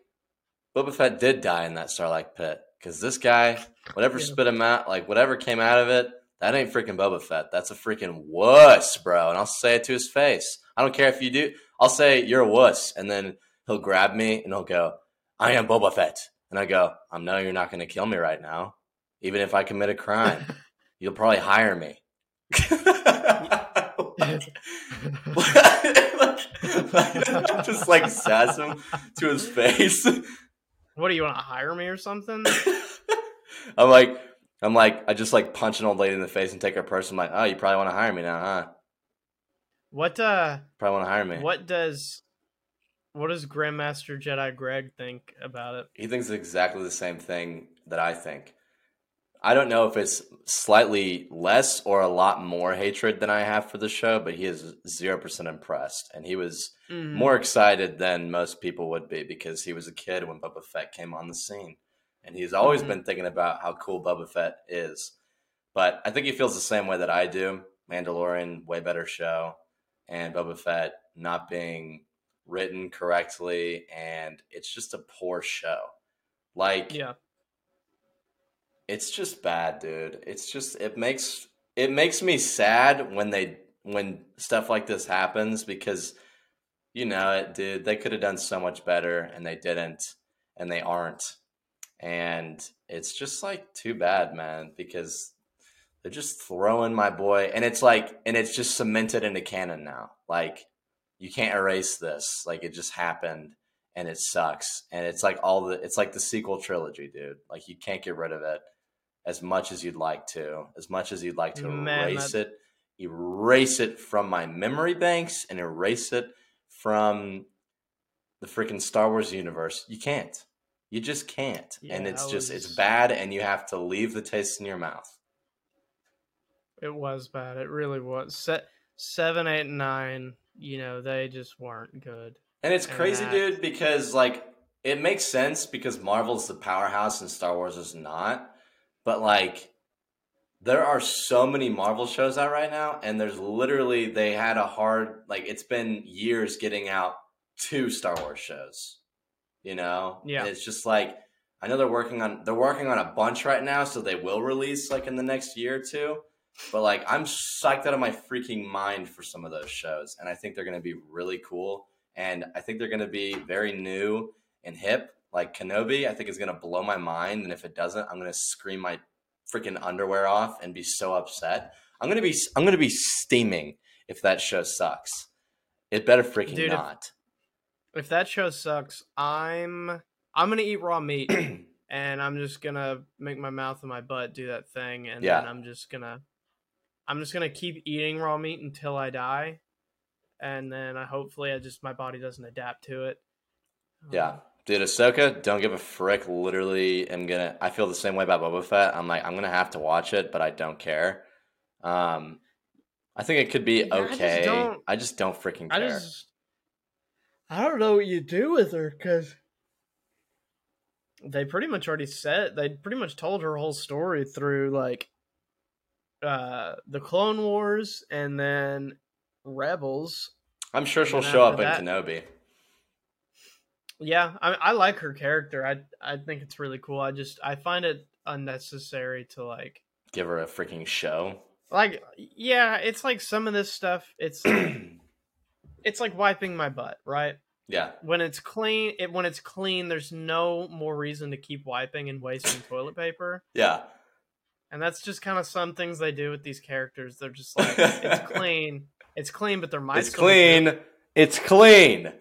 Boba Fett did die in that Starlight pit because this guy, whatever Yeah. spit him out, like whatever came out of it, that ain't freaking Boba Fett. That's a freaking wuss, bro. And I'll say it to his face. I don't care if you do. I'll say you're a wuss, and then he'll grab me and he'll go, "I am Boba Fett," and I go, "I know you're not going to kill me right now, even if I commit a crime. [laughs] You'll probably hire me." Like- [laughs] like- just like sass him to his face. what do you want to hire me or something [laughs] I'm like, I'm like, I just like punch an old lady in the face and take her purse. I'm like, oh, you probably want to hire me now, huh? what uh Probably want to hire me. what does what does grandmaster jedi greg think about it He thinks exactly the same thing that I think. I don't know if it's slightly less or a lot more hatred than I have for the show, but he is zero percent impressed, and he was Mhm. more excited than most people would be because he was a kid when Boba Fett came on the scene, and he's always Mhm. been thinking about how cool Boba Fett is. But I think he feels the same way that I do. Mandalorian, way better show, and Boba Fett not being written correctly, and it's just a poor show. Like, Yeah. it's just bad, dude. It's just it makes it makes me sad when they when stuff like this happens because you know it, dude. They could have done so much better and they didn't, and they aren't, and it's just like too bad, man. Because they're just throwing my boy, and it's like, and it's just cemented into canon now. Like you can't erase this. Like it just happened, and it sucks. And it's like all the, it's like the sequel trilogy, dude. Like you can't get rid of it as much as you'd like to, as much as you'd like to Man, erase that- it, erase it from my memory banks and erase it from the freaking Star Wars universe. You can't. You just can't. and it's I just it's bad and you have to leave the taste in your mouth. It was bad. It really was. Set seven, eight, nine. You know, they just weren't good. And it's And crazy, that- dude, because like it makes sense because Marvel's the powerhouse and Star Wars is not. But like there are so many Marvel shows out right now, and there's literally they had a hard like it's been years getting out two Star Wars shows. You know? Yeah. And it's just like I know they're working on they're working on a bunch right now, so they will release like in the next year or two. But like I'm psyched out of my freaking mind for some of those shows, and I think they're gonna be really cool. And I think they're gonna be very new and hip. Like Kenobi, I think is gonna blow my mind, and if it doesn't, I'm gonna scream my freaking underwear off and be so upset. I'm gonna be I'm gonna be steaming if that show sucks. It better freaking Dude, if- not. If that show sucks, I'm I'm gonna eat raw meat [clears throat] and I'm just gonna make my mouth and my butt do that thing, and Yeah. then I'm just gonna I'm just gonna keep eating raw meat until I die, and then I hopefully I just my body doesn't adapt to it. Yeah. Dude, Ahsoka, don't give a frick. Literally, am gonna. I feel the same way about Boba Fett. I'm like, I'm gonna have to watch it, but I don't care. Um, I think it could be Yeah, I just okay. I just don't- freaking I care. just I don't know what you do with her because they pretty much already said they pretty much told her whole story through like uh the Clone Wars and then Rebels. I'm sure she'll show up after in Kenobi. Yeah, I I like her character. I I think it's really cool. I just I find it unnecessary to like Give her a freaking show. like yeah, it's like some of this stuff it's [clears throat] it's like wiping my butt, right? yeah, when it's clean it when it's clean there's no more reason to keep wiping and wasting toilet paper yeah. And that's just kind of some things they do with these characters they're just like it's [laughs] clean it's clean but there might It's clean. It's clean,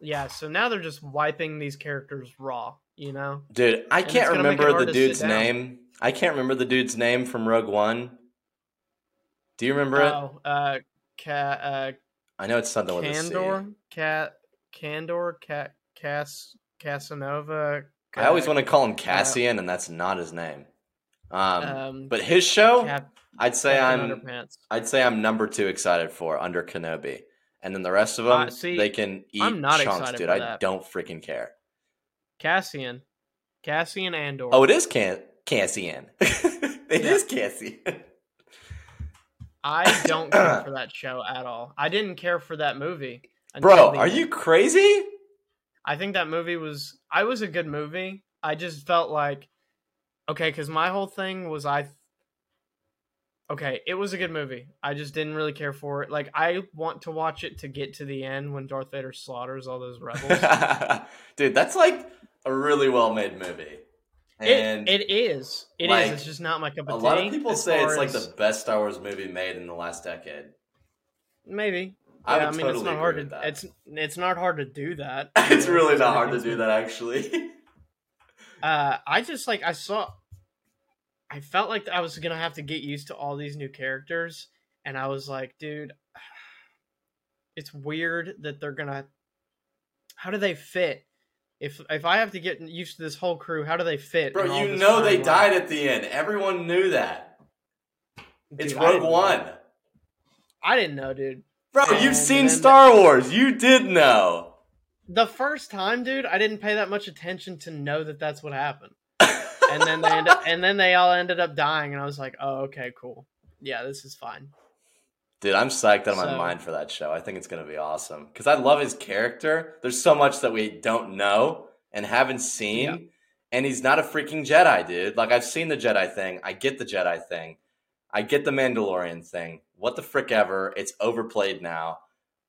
yeah so now they're just wiping these characters raw you know dude. I And can't it's gonna make it remember the dude's name. I can't remember the dude's name from Rogue One. Do you remember it? oh uh cat uh I know it's something with a C. candor cat candor cat cas casanova I always want to call him Cassian, and that's not his name. Um, um but his show, Cap- I'd say I'm, underpants I'd say I'm number two excited for under Kenobi, and then the rest of them, Uh, see, they can eat I'm not chunks, excited dude. I don't freaking care. cassian cassian andor Oh, it is Can- Cassian. [laughs] It is Yeah. Cassian. I don't care [coughs] for that show at all. I didn't care for that movie. Bro, are end. you crazy? I think that movie was. I was a good movie. I just felt like, okay, because my whole thing was I. Okay, it was a good movie. I just didn't really care for it. Like I want to watch it to get to the end when Darth Vader slaughters all those rebels. [laughs] dude, that's like a really well made movie. And it, it is. It is. like, It's just not my cup of a tea. lot of people say it's far like the best Star Wars movie made in the last decade. maybe. I yeah, I mean, totally it's not hard to. It's it's not hard to do that. [laughs] it's really not hard to do [laughs] that, actually. Uh i just like i saw i felt like i was gonna have to get used to all these new characters and i was like dude [sighs] it's weird that they're gonna how do they fit if if i have to get used to this whole crew how do they fit Bro, you know they died at the end. Everyone knew that. It's Dude, I Rogue know. One. i didn't know dude Bro, And you've seen Star Wars. You did know. The first time dude i didn't pay that much attention to know that that's what happened [laughs] and then they ended, and then they all ended up dying and i was like oh okay cool yeah this is fine Dude, I'm psyched out of my So- mind for that show. I think it's going to be awesome because I love his character. There's so much that we don't know and haven't seen, Yeah. and he's not a freaking Jedi, dude. Like I've seen the Jedi thing. I get the Jedi thing. I get the Mandalorian thing. What the frick ever. It's overplayed now.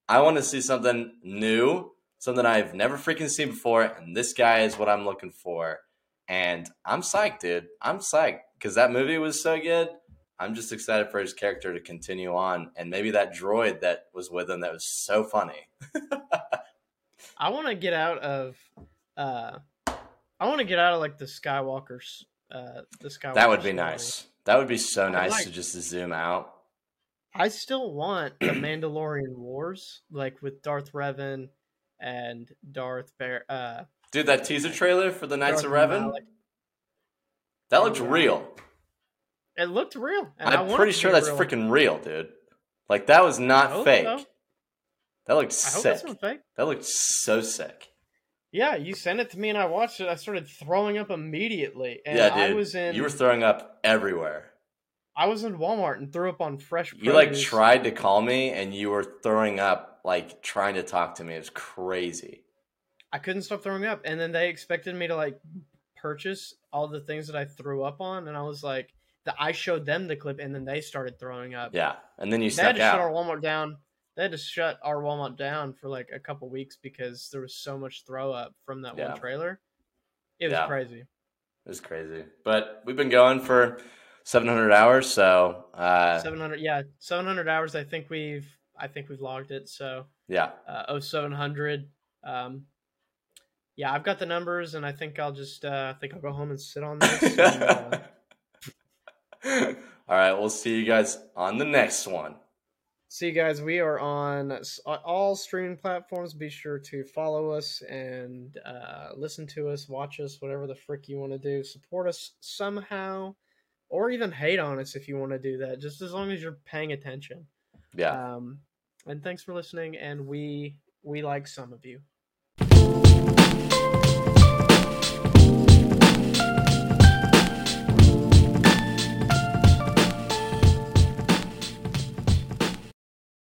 I want to see something new, something I've never freaking seen before, and this guy is what I'm looking for. And I'm psyched, dude. I'm psyched because that movie was so good. I'm just excited for his character to continue on, and maybe that droid that was with him that was so funny. [laughs] I want to get out of. uh I want to get out of like the Skywalker's. Uh, the Skywalker. That would be story. nice. That would be so nice like- to just zoom out. I still want the Mandalorian Wars, like with Darth Revan and Darth Bear. Uh, Dude, that teaser trailer for the Knights Darth of Revan, that looked real. It looked real. and I I'm pretty sure that's real. freaking real, dude. Like that was not fake. so. That looked I sick. That looked so sick. Yeah, you sent it to me and I watched it. I started throwing up immediately. And yeah, I dude. was in You were throwing up everywhere. I was in Walmart and threw up on fresh You like tried to call me and you were throwing up, like trying to talk to me. It was crazy. I couldn't stop throwing up, and then they expected me to like purchase all the things that I threw up on, and I was like, that I showed them the clip, and then they started throwing up. Yeah, and then you they had to shut our. Walmart down. They had to shut our Walmart down for like a couple weeks because there was so much throw up from that Yeah. one trailer. It was Yeah. crazy. It was crazy. But we've been going for 700 hours, so uh, Seven hundred, yeah, seven hundred hours. I think we've, I think we've logged it. So, yeah. uh, oh, 700. Um, yeah, I've got the numbers, and I think I'll just, uh, I think I'll go home and sit on this. and, uh, [laughs] All right, we'll see you guys on the next one. See, you guys, we are on all streaming platforms. Be sure to follow us and uh, listen to us, watch us, whatever the frick you want to do. Support us somehow, or even hate on us if you want to do that. Just as long as you're paying attention. Yeah. Um, and thanks for listening. And we we like some of you.